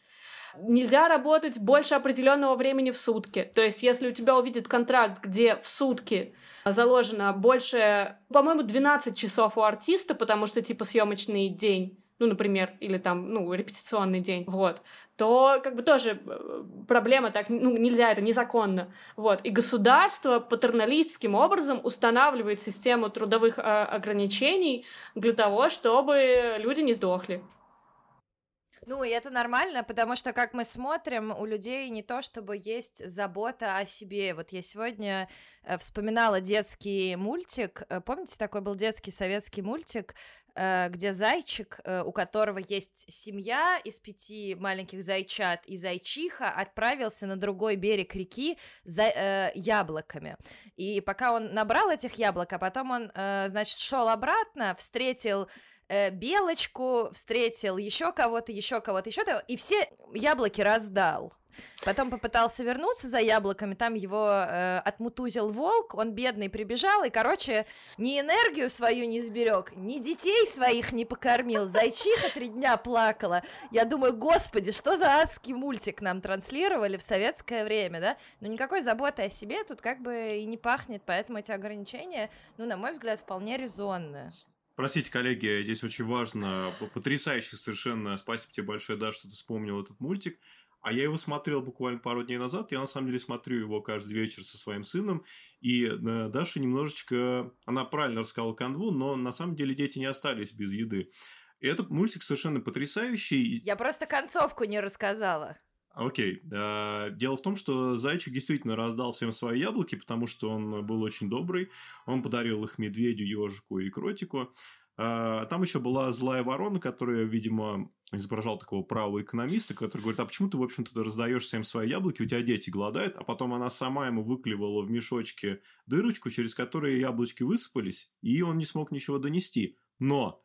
Нельзя работать больше определенного времени в сутки. То есть, если у тебя увидит контракт, где в сутки заложено больше, по-моему, 12 часов у артиста, потому что типа съемочный день ну, например, или там, ну, репетиционный день, вот, то как бы тоже э, проблема так, ну, нельзя, это незаконно, вот. И государство патерналистским образом устанавливает систему трудовых э, ограничений для того, чтобы люди не сдохли. Ну, и это нормально, потому что, как мы смотрим, у людей не то, чтобы есть забота о себе. Вот я сегодня э, вспоминала детский мультик. Э, помните, такой был детский советский мультик, э, где зайчик, у которого есть семья из пяти маленьких зайчат и зайчиха, отправился на другой берег реки за э, яблоками. И пока он набрал этих яблок, а потом он, э, значит, шел обратно, встретил э, белочку, встретил еще кого-то, еще кого-то, еще то и все яблоки раздал. Потом попытался вернуться за яблоками, там его э, отмутузил волк, он бедный прибежал, и, короче, ни энергию свою не сберег, ни детей своих не покормил, зайчиха три дня плакала. Я думаю, господи, что за адский мультик нам транслировали в советское время, да? Но никакой заботы о себе тут как бы и не пахнет, поэтому эти ограничения, ну, на мой взгляд, вполне резонные. Простите, коллеги, здесь очень важно, потрясающе совершенно, спасибо тебе большое, да, что ты вспомнил этот мультик. А я его смотрел буквально пару дней назад. Я на самом деле смотрю его каждый вечер со своим сыном. И э, Даша немножечко... Она правильно рассказала канву, но на самом деле дети не остались без еды. И этот мультик совершенно потрясающий. Я просто концовку не рассказала. Окей. Okay. Дело в том, что Зайчик действительно раздал всем свои яблоки, потому что он был очень добрый. Он подарил их медведю, ежику и кротику. А, там еще была злая ворона, которая, видимо, изображал такого правого экономиста, который говорит, а почему ты, в общем-то, раздаешь всем свои яблоки, у тебя дети голодают, а потом она сама ему выклевала в мешочке дырочку, через которую яблочки высыпались, и он не смог ничего донести. Но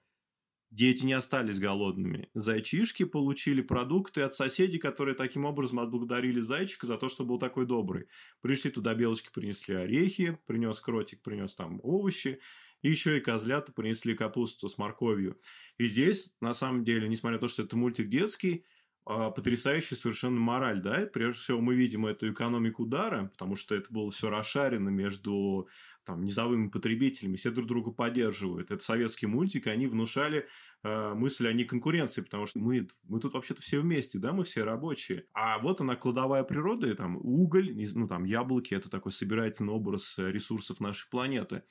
Дети не остались голодными. Зайчишки получили продукты от соседей, которые таким образом отблагодарили зайчика за то, что был такой добрый. Пришли туда белочки, принесли орехи, принес кротик, принес там овощи. И еще и козлята принесли капусту с морковью. И здесь, на самом деле, несмотря на то, что это мультик детский, потрясающая совершенно мораль, да, прежде всего мы видим эту экономику удара, потому что это было все расшарено между там, низовыми потребителями, все друг друга поддерживают. Это советский мультик, и они внушали э, мысль о неконкуренции, потому что мы, мы тут вообще-то все вместе, да, мы все рабочие. А вот она, кладовая природы, там, уголь, ну, там, яблоки, это такой собирательный образ ресурсов нашей планеты.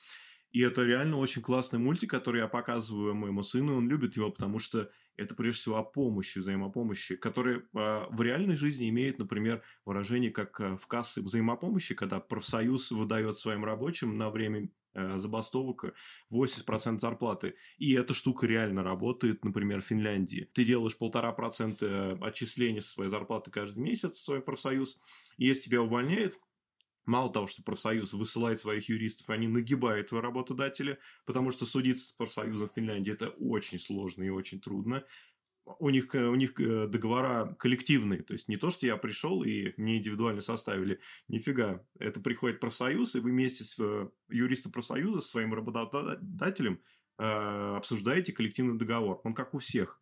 И это реально очень классный мультик, который я показываю моему сыну, он любит его, потому что это прежде всего о помощи, взаимопомощи, которые э, в реальной жизни имеют, например, выражение как э, в кассы взаимопомощи, когда профсоюз выдает своим рабочим на время э, забастовок 80% зарплаты. И эта штука реально работает, например, в Финляндии. Ты делаешь полтора процента отчисления со своей зарплаты каждый месяц свой профсоюз, если тебя увольняют, Мало того, что профсоюз высылает своих юристов, они нагибают работодателя, потому что судиться с профсоюзом в Финляндии это очень сложно и очень трудно. У них, у них э, договора коллективные, то есть не то, что я пришел и мне индивидуально составили, нифига. Это приходит профсоюз, и вы вместе с э, юристом профсоюза, с своим работодателем э, обсуждаете коллективный договор. Он как у всех.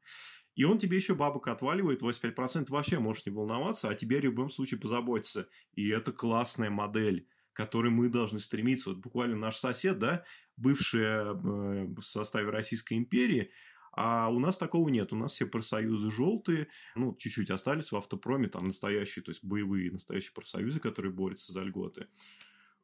И он тебе еще бабок отваливает 85%, вообще можешь не волноваться, а тебе в любом случае позаботиться. И это классная модель, которой мы должны стремиться. Вот буквально наш сосед, да, бывший э, в составе Российской империи, а у нас такого нет. У нас все профсоюзы желтые, ну, чуть-чуть остались в автопроме, там настоящие, то есть боевые настоящие профсоюзы, которые борются за льготы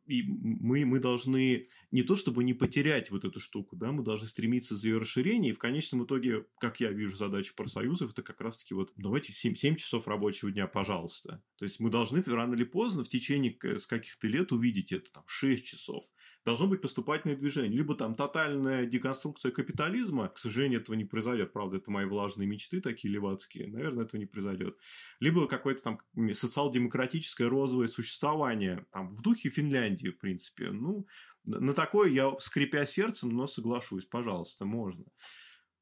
и мы, мы должны не то чтобы не потерять вот эту штуку, да, мы должны стремиться за ее расширение, и в конечном итоге, как я вижу задачу профсоюзов, это как раз-таки вот давайте 7, 7 часов рабочего дня, пожалуйста. То есть мы должны рано или поздно в течение с каких-то лет увидеть это, там, 6 часов. Должно быть поступательное движение, либо там тотальная деконструкция капитализма, к сожалению, этого не произойдет, правда, это мои влажные мечты такие левацкие, наверное, этого не произойдет. Либо какое-то там социал-демократическое розовое существование, там, в духе Финляндии, в принципе. Ну, на такое я, скрипя сердцем, но соглашусь. Пожалуйста, можно.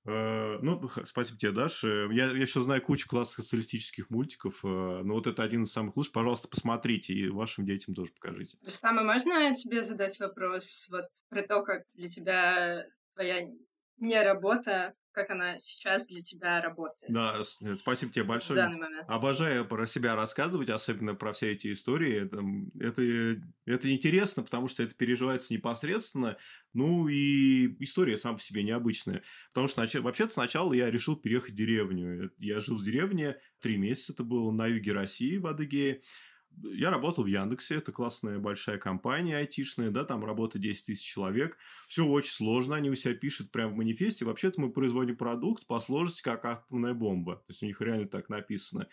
Э, ну, спасибо тебе, Даш. Э, я, я еще знаю кучу классных социалистических мультиков, э, но вот это один из самых лучших. Пожалуйста, посмотрите и вашим детям тоже покажите. Рустам, можно тебе задать вопрос вот про то, как для тебя твоя не работа как она сейчас для тебя работает. Да, спасибо тебе большое. В данный момент. Обожаю про себя рассказывать, особенно про все эти истории. Это, это, это интересно, потому что это переживается непосредственно. Ну и история сама по себе необычная. Потому что вообще-то сначала я решил переехать в деревню. Я жил в деревне, три месяца это было на юге России, в Адыгее. Я работал в Яндексе, это классная большая компания айтишная, да, там работает 10 тысяч человек. Все очень сложно, они у себя пишут прямо в манифесте. Вообще-то мы производим продукт по сложности, как атомная бомба. То есть, у них реально так написано.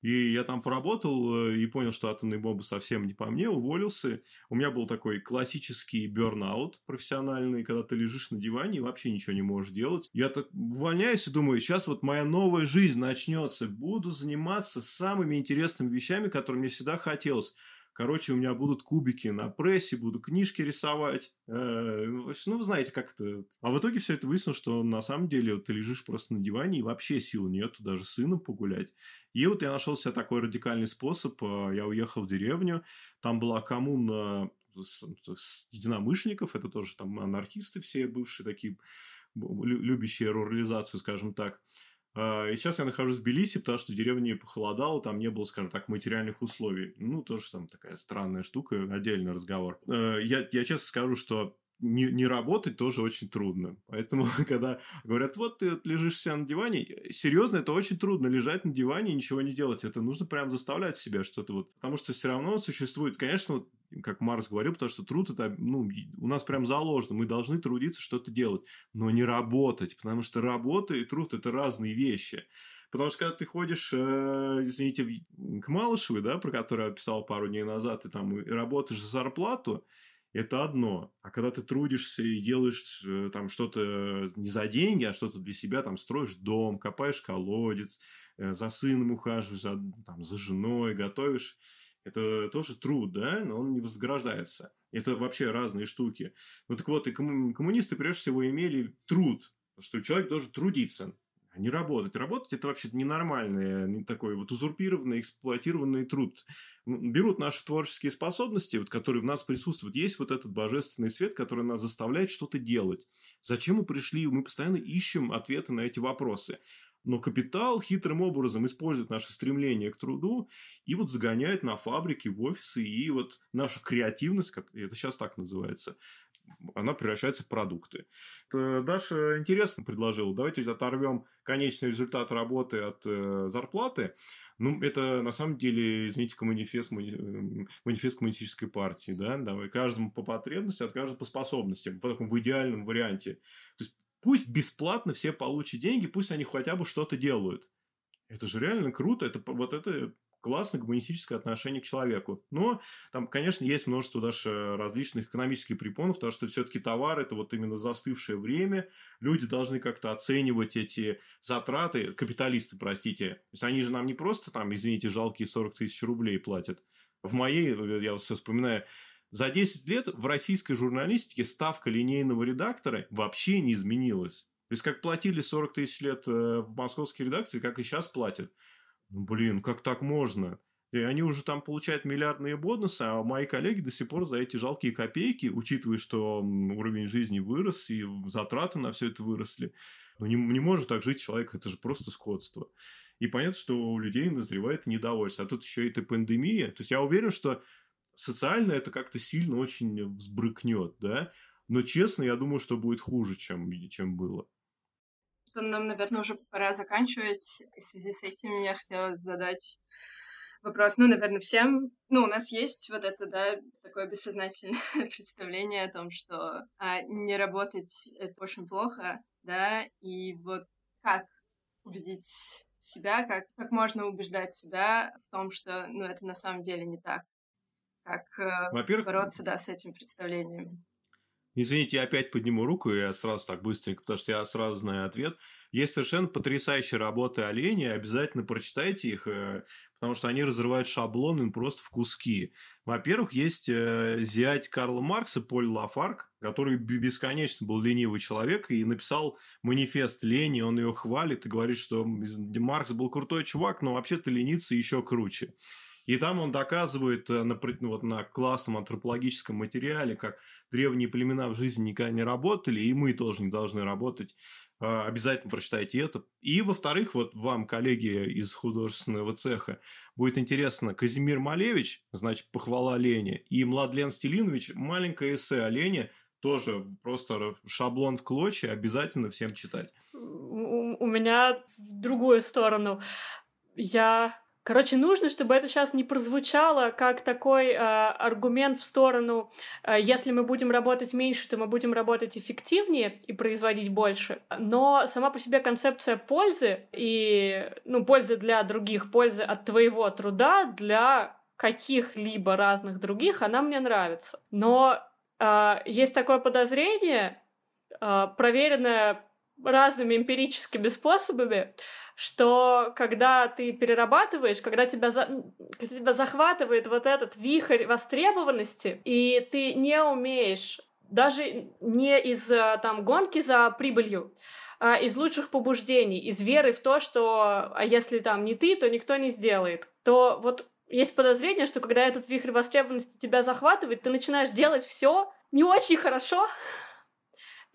И я там поработал э, и понял, что атомные бомбы совсем не по мне, уволился. У меня был такой классический бернаут профессиональный, когда ты лежишь на диване и вообще ничего не можешь делать. Я так увольняюсь и думаю, сейчас вот моя новая жизнь начнется. Буду заниматься самыми интересными вещами, которые мне всегда хотелось. Короче, у меня будут кубики на прессе, буду книжки рисовать. Э, ну, вы знаете, как это... А в итоге все это выяснилось, что на самом деле вот, ты лежишь просто на диване, и вообще сил нету даже с сыном погулять. И вот я нашел себе такой радикальный способ. Э, я уехал в деревню, там была коммуна с, с единомышленников, это тоже там анархисты все бывшие такие, любящие рурализацию, скажем так. А, и сейчас я нахожусь в Тбилиси, потому что в деревне похолодало, там не было, скажем так, материальных условий. Ну, тоже там такая странная штука, отдельный разговор. Э, я, я честно скажу, что не, не работать тоже очень трудно. Поэтому, [LAUGHS] когда говорят, вот ты лежишь себя на диване, серьезно, это очень трудно лежать на диване и ничего не делать. Это нужно прям заставлять себя что-то вот. Потому что все равно существует, конечно, вот, как Марс говорил, потому что труд это, ну, у нас прям заложено. Мы должны трудиться, что-то делать, но не работать, потому что работа и труд это разные вещи. Потому что когда ты ходишь, э, извините, к Малышевой, да, про которую я писал пару дней назад, ты там работаешь за зарплату, это одно. А когда ты трудишься и делаешь э, там что-то не за деньги, а что-то для себя, там строишь дом, копаешь колодец, э, за сыном ухаживаешь, за, там, за женой, готовишь, это тоже труд, да, но он не вознаграждается. Это вообще разные штуки. Ну так вот, и коммунисты прежде всего имели труд, что человек должен трудиться а не работать. Работать это вообще ненормальный, не такой вот узурпированный, эксплуатированный труд. Берут наши творческие способности, вот, которые в нас присутствуют. Есть вот этот божественный свет, который нас заставляет что-то делать. Зачем мы пришли? Мы постоянно ищем ответы на эти вопросы. Но капитал хитрым образом использует наше стремление к труду и вот загоняет на фабрики, в офисы, и вот нашу креативность, это сейчас так называется, она превращается в продукты. Даша интересно предложила. Давайте оторвем конечный результат работы от э, зарплаты. Ну, это на самом деле, извините, манифест, манифест коммунистической партии, да, давай каждому по потребности, от каждого по способностям, в таком в идеальном варианте. То есть, пусть бесплатно все получат деньги, пусть они хотя бы что-то делают. Это же реально круто, это вот это классное гуманистическое отношение к человеку. Но там, конечно, есть множество даже различных экономических препонов, потому что все-таки товар – это вот именно застывшее время. Люди должны как-то оценивать эти затраты, капиталисты, простите. То есть, они же нам не просто там, извините, жалкие 40 тысяч рублей платят. В моей, я все вспоминаю, за 10 лет в российской журналистике ставка линейного редактора вообще не изменилась. То есть, как платили 40 тысяч лет э, в московской редакции, как и сейчас платят. Блин, как так можно? И они уже там получают миллиардные бонусы, а мои коллеги до сих пор за эти жалкие копейки, учитывая, что уровень жизни вырос и затраты на все это выросли, ну, не, не может так жить человек, это же просто скотство. И понятно, что у людей назревает недовольство. А тут еще и эта пандемия. То есть, я уверен, что социально это как-то сильно очень взбрыкнет, да? Но честно, я думаю, что будет хуже, чем, чем было нам, наверное, уже пора заканчивать. И в связи с этим я хотела задать вопрос, ну, наверное, всем. Ну, у нас есть вот это, да, такое бессознательное [LAUGHS] представление о том, что а, не работать — это очень плохо, да, и вот как убедить себя, как, как можно убеждать себя в том, что, ну, это на самом деле не так. Как э, бороться, да, с этим представлением. Извините, я опять подниму руку, я сразу так быстренько, потому что я сразу знаю ответ. Есть совершенно потрясающие работы оленей, обязательно прочитайте их, э, потому что они разрывают шаблон просто в куски. Во-первых, есть э, зять Карла Маркса, Поль Лафарк, который бесконечно был ленивый человек и написал манифест лени, он ее хвалит и говорит, что Маркс был крутой чувак, но вообще-то лениться еще круче. И там он доказывает э, на, ну, вот на классном антропологическом материале, как древние племена в жизни никогда не работали, и мы тоже не должны работать. а, обязательно прочитайте это. И, во-вторых, вот вам, коллеги из художественного цеха, будет интересно, Казимир Малевич, значит, похвала Лене, и Младлен Стелинович, маленькое эссе о Лене, тоже просто шаблон в клочья, обязательно всем читать. У, у меня в другую сторону. Я Короче, нужно, чтобы это сейчас не прозвучало как такой э, аргумент в сторону, э, если мы будем работать меньше, то мы будем работать эффективнее и производить больше. Но сама по себе концепция пользы и, ну, пользы для других, пользы от твоего труда для каких-либо разных других, она мне нравится. Но э, есть такое подозрение, э, проверенное разными эмпирическими способами, что когда ты перерабатываешь, когда тебя, за... когда тебя захватывает вот этот вихрь востребованности, и ты не умеешь даже не из э, там гонки за прибылью, а из лучших побуждений, из веры в то, что а если там не ты, то никто не сделает, то вот есть подозрение, что когда этот вихрь востребованности тебя захватывает, ты начинаешь делать все не очень хорошо,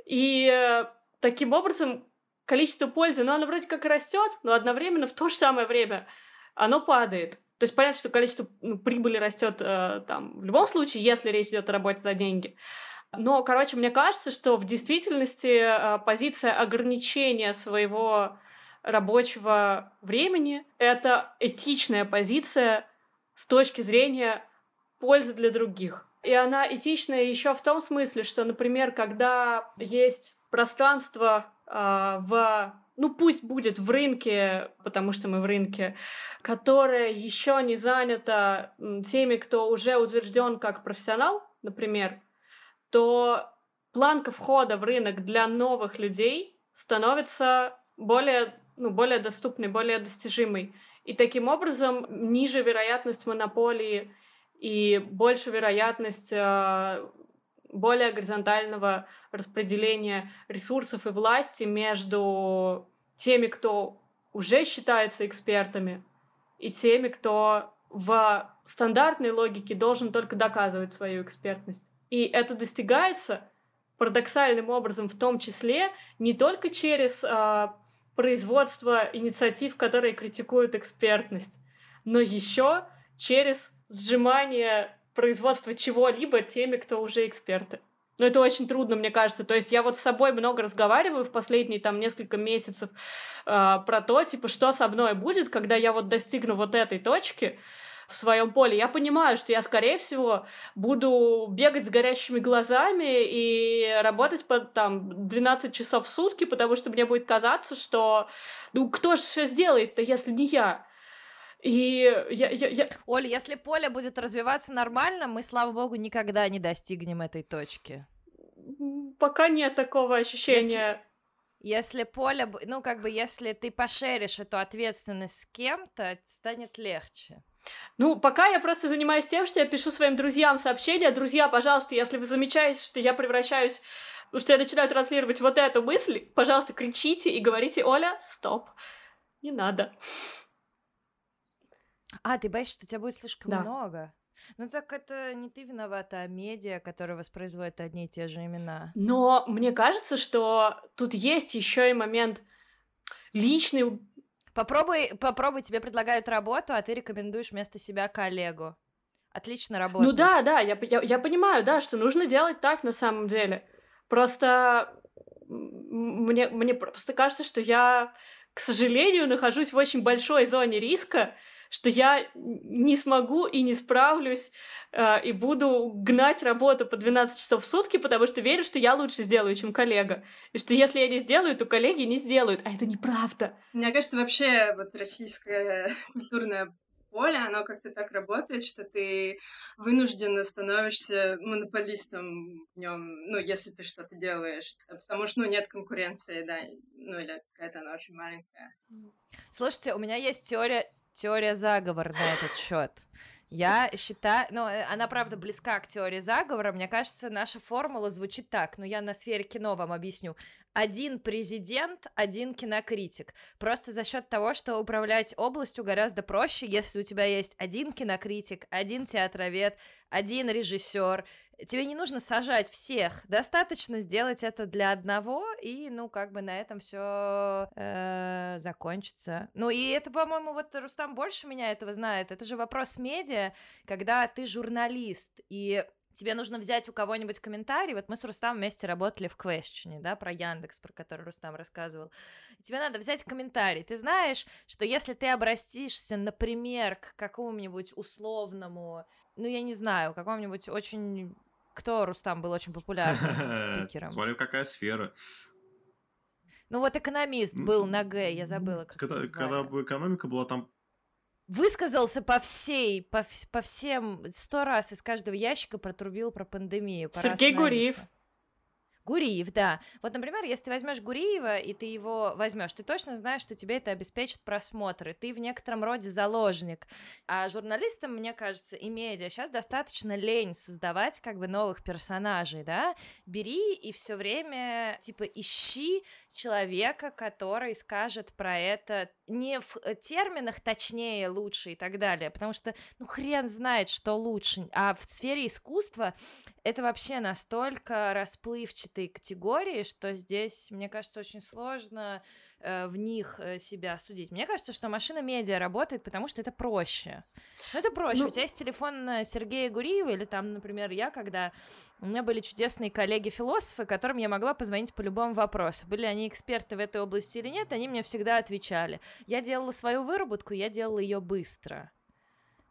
и э, таким образом количество пользы, но оно вроде как растет, но одновременно в то же самое время оно падает. То есть понятно, что количество ну, прибыли растет э, там в любом случае, если речь идет о работе за деньги. Но, короче, мне кажется, что в действительности э, позиция ограничения своего рабочего времени — это этичная позиция с точки зрения пользы для других. И она этичная еще в том смысле, что, например, когда есть пространство в ну пусть будет в рынке, потому что мы в рынке, которое еще не занято теми, кто уже утвержден как профессионал, например, то планка входа в рынок для новых людей становится более, ну, более доступной, более достижимой. И таким образом ниже вероятность монополии и больше вероятность э, более горизонтального распределения ресурсов и власти между теми, кто уже считается экспертами, и теми, кто в стандартной логике должен только доказывать свою экспертность. И это достигается парадоксальным образом, в том числе не только через э, производство инициатив, которые критикуют экспертность, но еще через сжимание производства чего-либо теми, кто уже эксперты. Но это очень трудно, мне кажется. То есть я вот с собой много разговариваю в последние там несколько месяцев э, про то, типа, что со мной будет, когда я вот достигну вот этой точки в своем поле. Я понимаю, что я, скорее всего, буду бегать с горящими глазами и работать по там 12 часов в сутки, потому что мне будет казаться, что ну кто же все сделает-то, если не я? И я, я, я... Оля, если поле будет развиваться нормально, мы, слава богу, никогда не достигнем этой точки. Пока нет такого ощущения. Если, если поле, ну, как бы, если ты пошеришь эту ответственность с кем-то, станет легче. Ну, пока я просто занимаюсь тем, что я пишу своим друзьям сообщения. Друзья, пожалуйста, если вы замечаете, что я превращаюсь, что я начинаю транслировать вот эту мысль, пожалуйста, кричите и говорите, Оля, стоп, не надо. А, ты боишься, что тебя будет слишком да. много? Ну так это не ты виновата, а медиа, которые воспроизводят одни и те же имена. Но мне кажется, что тут есть еще и момент личный. Попробуй, попробуй, тебе предлагают работу, а ты рекомендуешь вместо себя коллегу. Отлично работает. Ну да, да, я, я, я понимаю, да, что нужно делать так на самом деле. Просто мне, мне просто кажется, что я, к сожалению, нахожусь в очень большой зоне риска, что я не смогу и не справлюсь, э, и буду гнать работу по 12 часов в сутки, потому что верю, что я лучше сделаю, чем коллега. И что если я не сделаю, то коллеги не сделают. А это неправда. Мне кажется, вообще вот российское [LAUGHS] культурное поле, оно как-то так работает, что ты вынужденно становишься монополистом в нем, ну, если ты что-то делаешь, потому что, ну, нет конкуренции, да, ну, или какая-то она очень маленькая. Слушайте, у меня есть теория теория заговора на этот счет. Я считаю, ну, э, она, правда, близка к теории заговора. Мне кажется, наша формула звучит так, но я на сфере кино вам объясню. Один президент, один кинокритик. Просто за счет того, что управлять областью гораздо проще, если у тебя есть один кинокритик, один театровед, один режиссер. Тебе не нужно сажать всех, достаточно сделать это для одного, и, ну, как бы на этом все э, закончится. Ну, и это, по-моему, вот Рустам больше меня этого знает. Это же вопрос медиа, когда ты журналист, и тебе нужно взять у кого-нибудь комментарий. Вот мы с Рустам вместе работали в Question, да, про Яндекс, про который Рустам рассказывал. Тебе надо взять комментарий. Ты знаешь, что если ты обратишься, например, к какому-нибудь условному, ну, я не знаю, какому-нибудь очень... Кто, Рустам, был очень популярным [LAUGHS] спикером? Смотрю, какая сфера. Ну вот экономист был на Г, я забыла, как когда, когда экономика была там высказался по всей, по, по всем, сто раз из каждого ящика протрубил про пандемию. Сергей Гуриев. Гуриев, да. Вот, например, если ты возьмешь Гуриева и ты его возьмешь, ты точно знаешь, что тебе это обеспечит просмотры. Ты в некотором роде заложник. А журналистам, мне кажется, и медиа сейчас достаточно лень создавать как бы новых персонажей, да? Бери и все время типа ищи человека, который скажет про это не в э, терминах точнее, лучше и так далее, потому что, ну, хрен знает, что лучше, а в сфере искусства это вообще настолько расплывчатые категории, что здесь, мне кажется, очень сложно Э, в них э, себя судить. Мне кажется, что машина медиа работает, потому что это проще. Ну, это проще. Ну... У тебя есть телефон э, Сергея Гуриева, или там, например, я, когда у меня были чудесные коллеги-философы, которым я могла позвонить по любому вопросу. Были они эксперты в этой области или нет, они мне всегда отвечали. Я делала свою выработку, я делала ее быстро.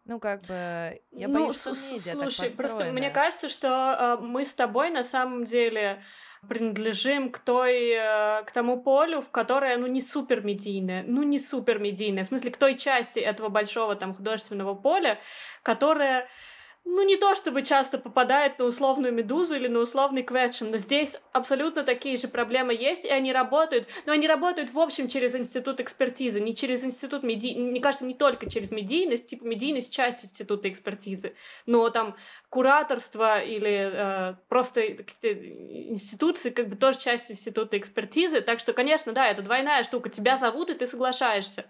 Ну, как бы, я ну, боюсь, что медиа Слушай, так просто мне кажется, что э, мы с тобой на самом деле принадлежим к той, э, к тому полю, в которое, ну, не супер медийное, ну, не супер медийное, в смысле, к той части этого большого там художественного поля, которая ну, не то чтобы часто попадает на условную медузу или на условный question, но здесь абсолютно такие же проблемы есть, и они работают, но они работают, в общем, через институт экспертизы, не через институт меди... мне кажется, не только через медийность, типа медийность часть института экспертизы, но там кураторство или э, просто институции как бы тоже часть института экспертизы, так что, конечно, да, это двойная штука, тебя зовут, и ты соглашаешься.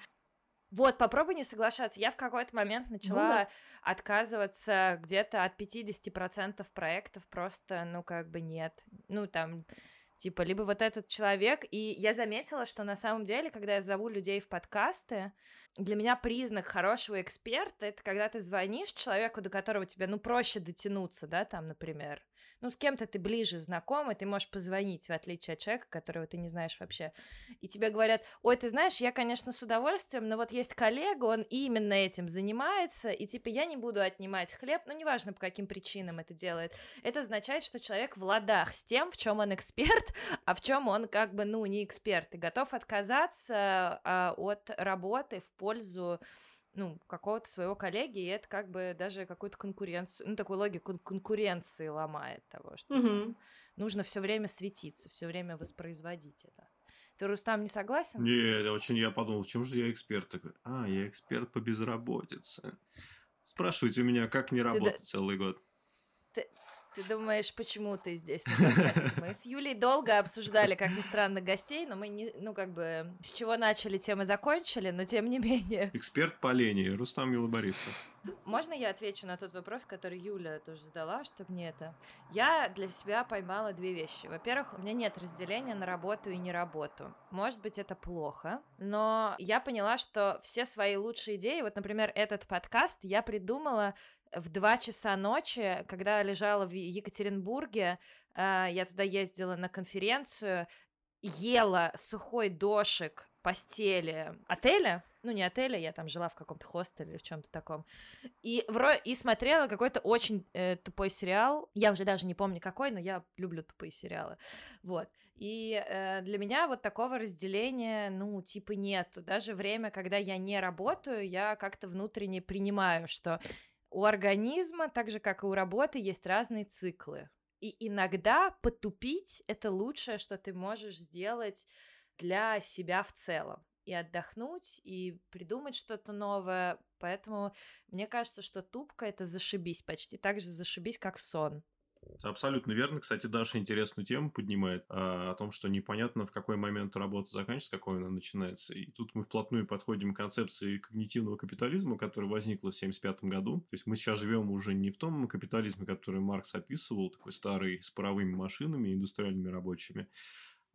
Вот, попробуй не соглашаться. Я в какой-то момент начала ну, да. отказываться где-то от 50% проектов, просто, ну, как бы нет. Ну, там, типа, либо вот этот человек, и я заметила, что на самом деле, когда я зову людей в подкасты, для меня признак хорошего эксперта — это когда ты звонишь человеку, до которого тебе, ну, проще дотянуться, да, там, например, ну, с кем-то ты ближе знакомый, ты можешь позвонить, в отличие от человека, которого ты не знаешь вообще. И тебе говорят, ой, ты знаешь, я, конечно, с удовольствием, но вот есть коллега, он именно этим занимается, и типа я не буду отнимать хлеб, ну, неважно, по каким причинам это делает. Это означает, что человек в ладах с тем, в чем он эксперт, [LAUGHS] а в чем он как бы, ну, не эксперт, и готов отказаться а, от работы в пользу ну, какого-то своего коллеги, и это как бы даже какую-то конкуренцию, ну, такую логику конкуренции ломает того, что угу. нужно все время светиться, все время воспроизводить это. Ты, Рустам, не согласен? Нет, очень я подумал, в чем же я эксперт такой? А, я эксперт по безработице. Спрашивайте у меня, как не работать Ты... целый год. Ты думаешь, почему ты здесь? Мы с Юлей долго обсуждали, как ни странно, гостей, но мы не, ну как бы, с чего начали, тем и закончили, но тем не менее. Эксперт по лени, Рустам Милоборисов. Можно я отвечу на тот вопрос, который Юля тоже задала, чтобы мне это... Я для себя поймала две вещи. Во-первых, у меня нет разделения на работу и не работу. Может быть, это плохо, но я поняла, что все свои лучшие идеи, вот, например, этот подкаст я придумала в 2 часа ночи, когда лежала в Екатеринбурге, э, я туда ездила на конференцию, ела сухой дошик постели отеля, ну не отеля, я там жила в каком-то хостеле или в чем-то таком, и, вро... и смотрела какой-то очень э, тупой сериал, я уже даже не помню какой, но я люблю тупые сериалы, вот, и э, для меня вот такого разделения, ну, типа нету, даже время, когда я не работаю, я как-то внутренне принимаю, что у организма, так же как и у работы, есть разные циклы. И иногда потупить это лучшее, что ты можешь сделать для себя в целом. И отдохнуть, и придумать что-то новое. Поэтому мне кажется, что тупка это зашибись почти так же зашибись, как сон. Абсолютно верно. Кстати, Даша интересную тему поднимает а, о том, что непонятно, в какой момент работа заканчивается, какой она начинается. И тут мы вплотную подходим к концепции когнитивного капитализма, которая возникла в 1975 году. То есть мы сейчас живем уже не в том капитализме, который Маркс описывал, такой старый, с паровыми машинами, индустриальными рабочими,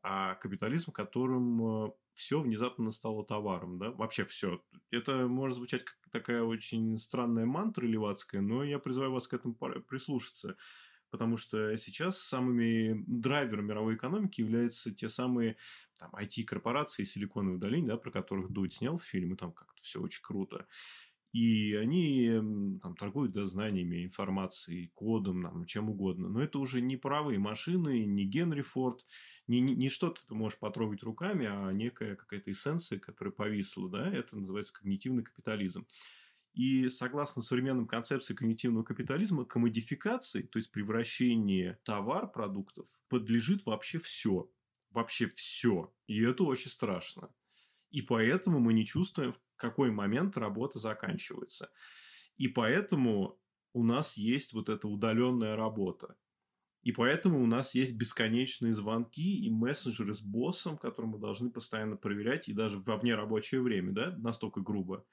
а капитализм, в котором э, все внезапно стало товаром, да, вообще все. Это может звучать как такая очень странная мантра левацкая, но я призываю вас к этому прислушаться, потому что сейчас самыми драйверами мировой экономики являются те самые там, IT-корпорации Силиконовой долины, да, про которых Дудь снял фильм, и там как-то все очень круто. И они там, торгуют да, знаниями, информацией, кодом, там, чем угодно. Но это уже не правые машины, не Генри Форд, не, не, не что-то ты можешь потрогать руками, а некая какая-то эссенция, которая повисла. Да? Это называется когнитивный капитализм. И согласно современным концепции когнитивного капитализма, комодификации, то есть превращение товар продуктов, подлежит вообще все. Вообще все. И это очень страшно. И поэтому мы не чувствуем, в какой момент работа заканчивается. И поэтому у нас есть вот эта удаленная работа. И поэтому у нас есть бесконечные звонки и мессенджеры с боссом, которые мы должны постоянно проверять, и даже во вне рабочее время, да, настолько грубо.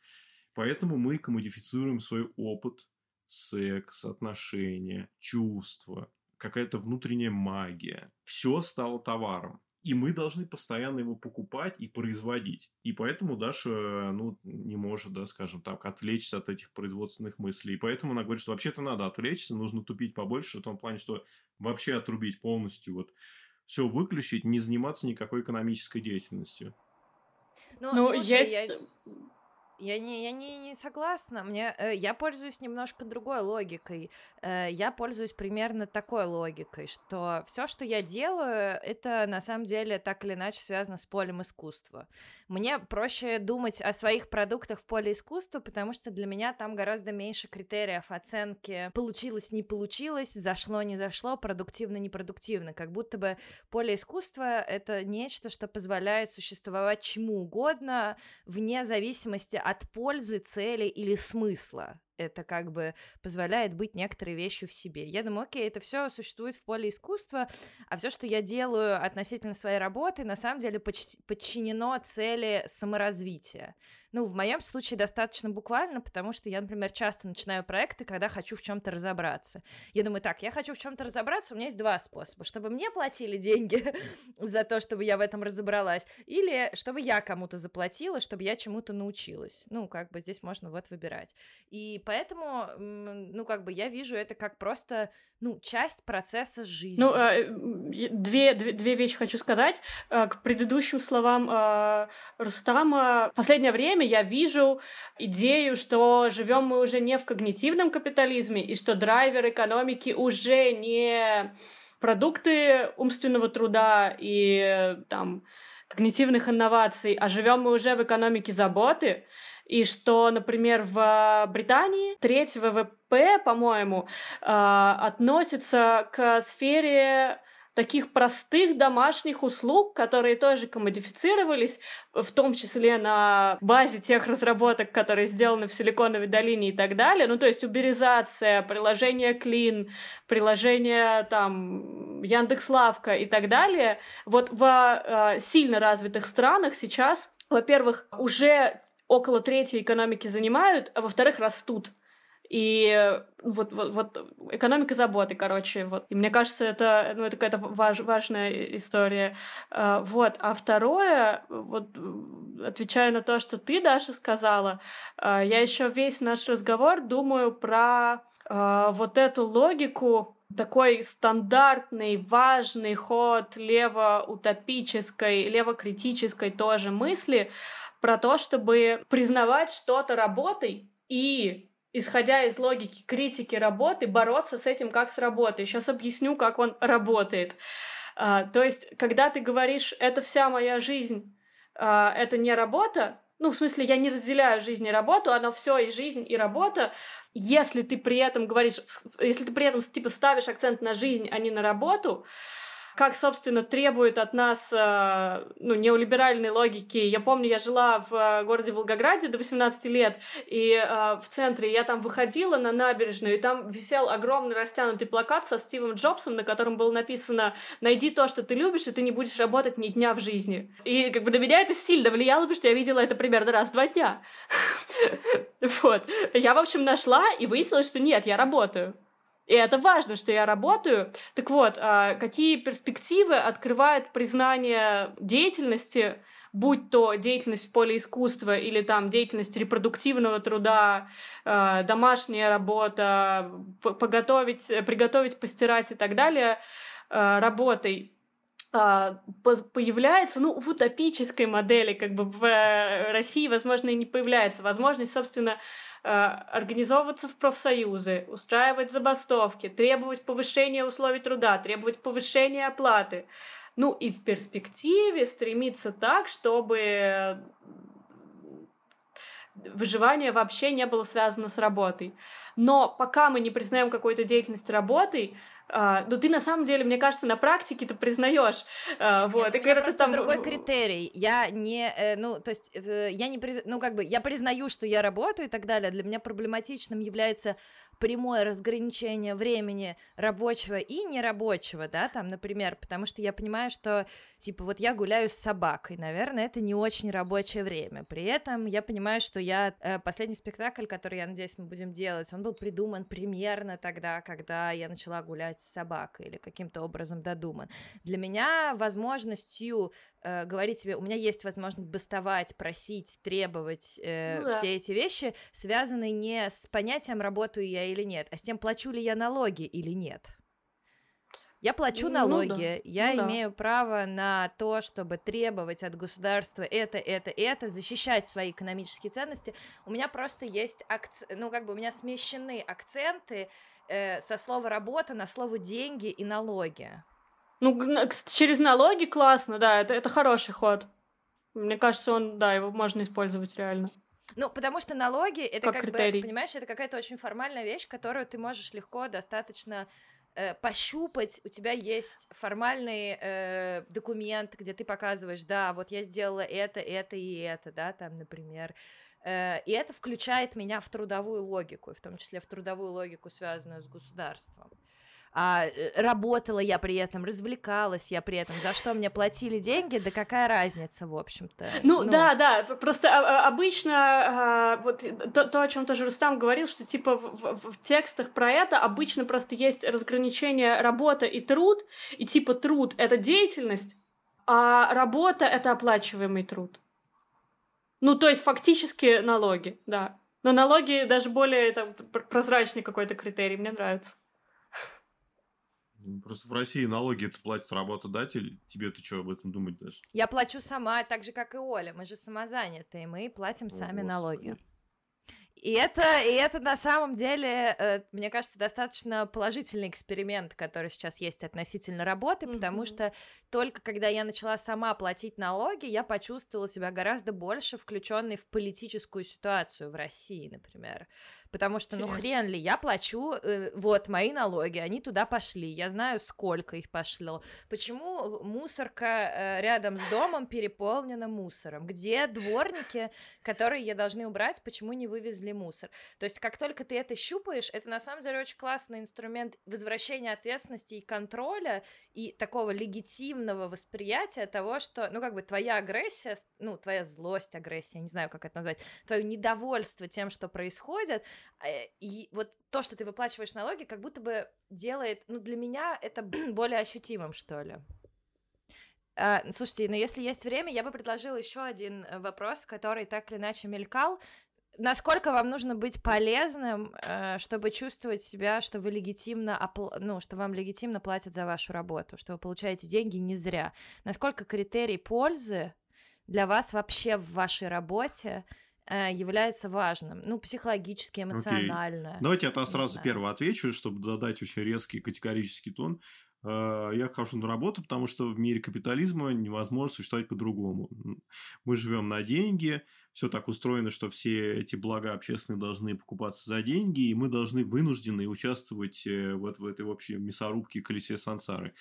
Поэтому мы комодифицируем свой опыт, секс, отношения, чувства, какая-то внутренняя магия. Все стало товаром. И мы должны постоянно его покупать и производить. И поэтому Даша, ну, не может, да, скажем так, отвлечься от этих производственных мыслей. И поэтому она говорит, что вообще-то надо отвлечься, нужно тупить побольше, в том плане, что вообще отрубить полностью, вот, все выключить, не заниматься никакой экономической деятельностью. Ну, ну слушай, есть... я я не, я не, не согласна. Мне, э, я пользуюсь немножко другой логикой. Э, я пользуюсь примерно такой логикой, что все, что я делаю, это на самом деле так или иначе связано с полем искусства. Мне проще думать о своих продуктах в поле искусства, потому что для меня там гораздо меньше критериев оценки получилось, не получилось, зашло, не зашло, продуктивно, не продуктивно. Как будто бы поле искусства — это нечто, что позволяет существовать чему угодно, вне зависимости от пользы, цели или смысла это как бы позволяет быть некоторой вещью в себе. Я думаю, окей, это все существует в поле искусства, а все, что я делаю относительно своей работы, на самом деле подчинено цели саморазвития. Ну, в моем случае достаточно буквально, потому что я, например, часто начинаю проекты, когда хочу в чем-то разобраться. Я думаю, так, я хочу в чем-то разобраться, у меня есть два способа. Чтобы мне платили деньги [LAUGHS] за то, чтобы я в этом разобралась, или чтобы я кому-то заплатила, чтобы я чему-то научилась. Ну, как бы здесь можно вот выбирать. И поэтому, ну, как бы я вижу это как просто, ну, часть процесса жизни. Ну, э, две, две, две вещи хочу сказать. Э, к предыдущим словам э, Рустама. В последнее время я вижу идею, что живем мы уже не в когнитивном капитализме, и что драйвер экономики уже не продукты умственного труда и там когнитивных инноваций, а живем мы уже в экономике заботы, и что, например, в Британии треть ВВП, по-моему, а, относится к сфере таких простых домашних услуг, которые тоже комодифицировались, в том числе на базе тех разработок, которые сделаны в Силиконовой долине и так далее. Ну, то есть уберизация, приложение Clean, приложение там Яндекс.Лавка и так далее. Вот в э, сильно развитых странах сейчас, во-первых, уже около трети экономики занимают, а во-вторых, растут. И вот, вот, вот экономика заботы, короче, вот. И мне кажется, это, ну, это какая-то важ, важная история. А, вот. А второе, вот, отвечая на то, что ты, Даша, сказала, я еще весь наш разговор думаю про вот эту логику такой стандартный, важный ход лево-утопической, лево-критической тоже мысли про то, чтобы признавать что-то работой и исходя из логики критики работы, бороться с этим как с работой. Сейчас объясню, как он работает. А, то есть, когда ты говоришь, это вся моя жизнь, а, это не работа, ну, в смысле, я не разделяю жизнь и работу, оно все и жизнь, и работа. Если ты при этом говоришь, если ты при этом, типа, ставишь акцент на жизнь, а не на работу, как, собственно, требует от нас э, ну, неолиберальной логики. Я помню, я жила в э, городе Волгограде до 18 лет, и э, в центре я там выходила на набережную, и там висел огромный растянутый плакат со Стивом Джобсом, на котором было написано «Найди то, что ты любишь, и ты не будешь работать ни дня в жизни». И как бы на меня это сильно влияло, потому что я видела это примерно раз в два дня. [LAUGHS] Вот. Я, в общем, нашла, и выяснилось, что нет, я работаю. И это важно, что я работаю. Так вот, а, какие перспективы открывает признание деятельности, будь то деятельность в поле искусства или там деятельность репродуктивного труда, а, домашняя работа, поготовить, приготовить, постирать и так далее а, работой появляется, ну, в утопической модели, как бы в э, России, возможно, и не появляется возможность, собственно, организовываться в профсоюзы, устраивать забастовки, требовать повышения условий труда, требовать повышения оплаты. Ну и в перспективе стремиться так, чтобы выживание вообще не было связано с работой. Но пока мы не признаем какой-то деятельность работой, Uh, ну, ты на самом деле, мне кажется, на практике ты признаешь. Uh, вот. Нет, и у меня просто там... другой критерий. Я не, э, ну, то есть, э, я не, приз... ну, как бы, я признаю, что я работаю и так далее. Для меня проблематичным является прямое разграничение времени рабочего и нерабочего, да, там, например, потому что я понимаю, что, типа, вот я гуляю с собакой, наверное, это не очень рабочее время. При этом я понимаю, что я... Э, последний спектакль, который, я надеюсь, мы будем делать, он был придуман примерно тогда, когда я начала гулять с собакой или каким-то образом додуман. Для меня возможностью э, говорить себе, у меня есть возможность бастовать, просить, требовать, э, ну, да. все эти вещи связаны не с понятием работаю я или нет, а с тем, плачу ли я налоги или нет. Я плачу налоги, ну, да. я ну, имею да. право на то, чтобы требовать от государства это, это, это, защищать свои экономические ценности. У меня просто есть акц... ну как бы у меня смещены акценты э, со слова работа на слово деньги и налоги. Ну, через налоги классно, да, это, это хороший ход. Мне кажется, он, да, его можно использовать реально. Ну, потому что налоги это как, как бы, понимаешь, это какая-то очень формальная вещь, которую ты можешь легко достаточно э, пощупать. У тебя есть формальный э, документ, где ты показываешь, да, вот я сделала это, это и это, да, там, например. Э, и это включает меня в трудовую логику, в том числе в трудовую логику, связанную с государством а, э, работала я при этом, развлекалась я при этом, за что мне платили деньги, да какая разница, в общем-то. Ну, ну... да, да, просто а, а, обычно а, вот то, то, о чем тоже Рустам говорил, что типа в, в, в текстах про это обычно просто есть разграничение работа и труд, и типа труд — это деятельность, а работа — это оплачиваемый труд. Ну, то есть фактически налоги, да. Но налоги даже более там, прозрачный какой-то критерий, мне нравится. Просто в России налоги это платит работодатель. Тебе ты что об этом думать даже? Я плачу сама, так же, как и Оля. Мы же самозанятые, мы платим О, сами Господи. налоги. И это, и это на самом деле, э, мне кажется, достаточно положительный эксперимент, который сейчас есть относительно работы, mm-hmm. потому что только когда я начала сама платить налоги, я почувствовала себя гораздо больше включенной в политическую ситуацию в России, например. Потому что, ну, Интересно. ну, хрен ли, я плачу, э, вот, мои налоги, они туда пошли, я знаю, сколько их пошло. Почему мусорка э, рядом с домом переполнена мусором? Где дворники, которые я должны убрать, почему не вывезли мусор? То есть, как только ты это щупаешь, это на самом деле очень классный инструмент возвращения ответственности и контроля, и такого легитимного восприятия того, что, ну, как бы твоя агрессия, ну, твоя злость, агрессия, не знаю, как это назвать, твое недовольство тем, что происходит, и вот то, что ты выплачиваешь налоги, как будто бы делает, ну, для меня это [CLEARS THROAT] более ощутимым, что ли. А, слушайте, ну если есть время, я бы предложила еще один э, вопрос, который так или иначе мелькал. Насколько вам нужно быть полезным, э, чтобы чувствовать себя, что вы легитимно, опл... ну, что вам легитимно платят за вашу работу, что вы получаете деньги не зря? Насколько критерий пользы для вас вообще в вашей работе Э, является важным. Ну, психологически, эмоционально. Okay. Давайте я тогда сразу знаю. отвечу, чтобы задать очень резкий категорический тон. Э, я хожу на работу, потому что в мире капитализма невозможно существовать по-другому. Мы живем на деньги, все так устроено, что все эти блага общественные должны покупаться за деньги, и мы должны вынуждены участвовать э, вот в этой общей мясорубке колесе сансары.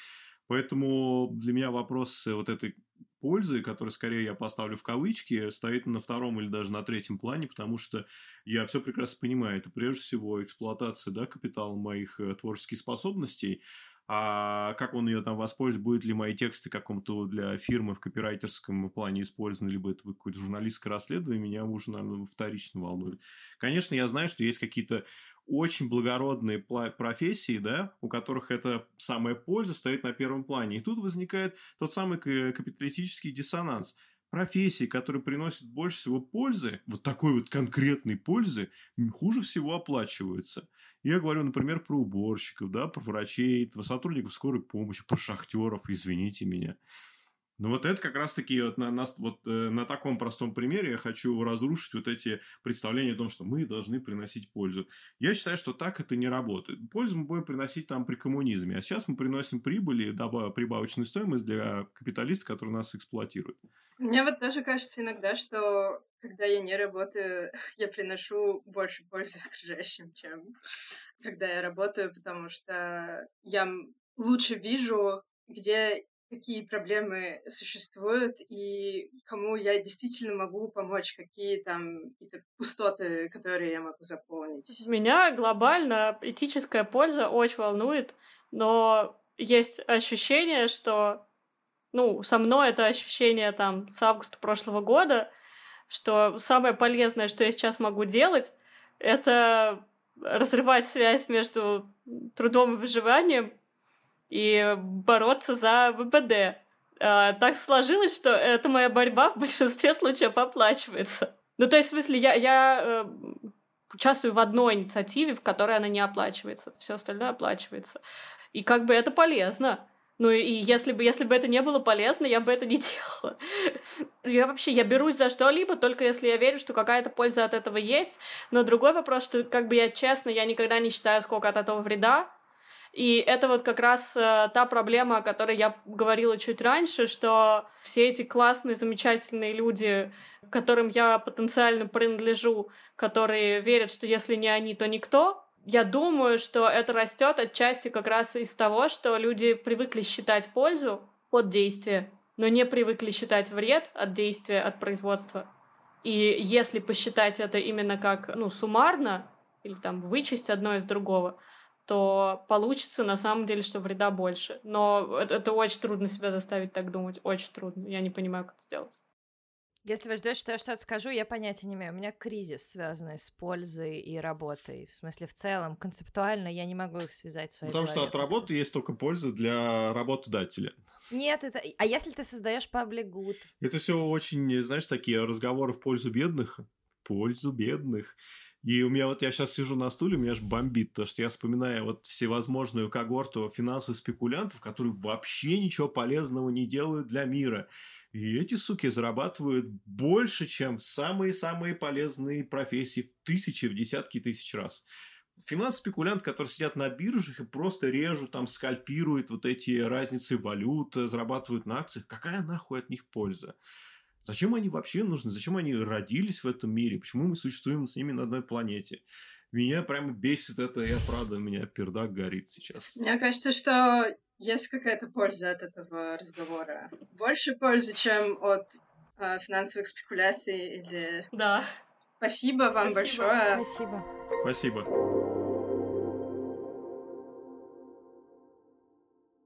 Поэтому для меня вопрос вот этой пользы, который скорее я поставлю в кавычки, стоит на втором или даже на третьем плане, потому что я все прекрасно понимаю, это прежде всего эксплуатация да, капитала моих э, творческих способностей, а как он ее там воспользует, будет ли мои тексты каком-то для фирмы в копирайтерском плане использованы, либо это будет какое-то журналистское расследование, меня уже, наверное, вторично волнует. Конечно, я знаю, что есть какие-то очень благородные профессии, да, у которых эта самая польза стоит на первом плане. И тут возникает тот самый капиталистический диссонанс. Профессии, которые приносят больше всего пользы, вот такой вот конкретной пользы, хуже всего оплачиваются. Я говорю, например, про уборщиков, да, про врачей, про сотрудников скорой помощи, про шахтеров, извините меня. Но вот это как раз-таки вот на, на, вот, э, на таком простом примере я хочу разрушить вот эти представления о том, что мы должны приносить пользу. Я считаю, что так это не работает. Пользу мы будем приносить там при коммунизме, а сейчас мы приносим прибыли, добав, прибавочную стоимость для капиталистов, которые нас эксплуатируют. Мне вот тоже кажется иногда, что когда я не работаю, [LAUGHS] я приношу больше пользы [LAUGHS] окружающим, чем когда я работаю, потому что я лучше вижу, где какие проблемы существуют и кому я действительно могу помочь, какие там какие-то пустоты, которые я могу заполнить. Меня глобально этическая польза очень волнует, но есть ощущение, что ну, со мной это ощущение там с августа прошлого года, что самое полезное, что я сейчас могу делать, это разрывать связь между трудом и выживанием и бороться за ВПД. А, так сложилось, что эта моя борьба в большинстве случаев оплачивается. Ну, то есть, в смысле, я, я э, участвую в одной инициативе, в которой она не оплачивается. Все остальное оплачивается. И как бы это полезно. Ну и если бы, если бы это не было полезно, я бы это не [LAUGHS] делала. Я вообще, я берусь за что-либо, только если я верю, что какая-то польза от этого есть. Но другой вопрос, что как бы я честно, я никогда не считаю, сколько от этого вреда. И это вот как раз э, та проблема, о которой я говорила чуть раньше, что все эти классные, замечательные люди, которым я потенциально принадлежу, которые верят, что если не они, то никто, я думаю, что это растет отчасти как раз из того, что люди привыкли считать пользу от действия, но не привыкли считать вред от действия, от производства. И если посчитать это именно как, ну, суммарно, или там вычесть одно из другого, то получится на самом деле, что вреда больше. Но это, это очень трудно себя заставить так думать, очень трудно. Я не понимаю, как это сделать. Если вы ждете, что я что-то скажу, я понятия не имею. У меня кризис, связанный с пользой и работой. В смысле, в целом, концептуально я не могу их связать в своей Потому голове. что от работы есть только польза для работодателя. Нет, это... А если ты создаешь паблик good? Это все очень, знаешь, такие разговоры в пользу бедных. Пользу бедных. И у меня вот я сейчас сижу на стуле, у меня аж бомбит, то что я вспоминаю вот всевозможную когорту финансовых спекулянтов, которые вообще ничего полезного не делают для мира. И эти суки зарабатывают больше, чем самые-самые полезные профессии в тысячи, в десятки тысяч раз. Финанс-спекулянт, которые сидят на биржах и просто режут, там, скальпируют вот эти разницы валют, зарабатывают на акциях. Какая нахуй от них польза? Зачем они вообще нужны? Зачем они родились в этом мире? Почему мы существуем с ними на одной планете? Меня прямо бесит это, я правда, у меня пердак горит сейчас. Мне кажется, что есть какая-то польза от этого разговора. Больше пользы, чем от э, финансовых спекуляций или... Да. Спасибо вам Спасибо. большое. Спасибо. Спасибо.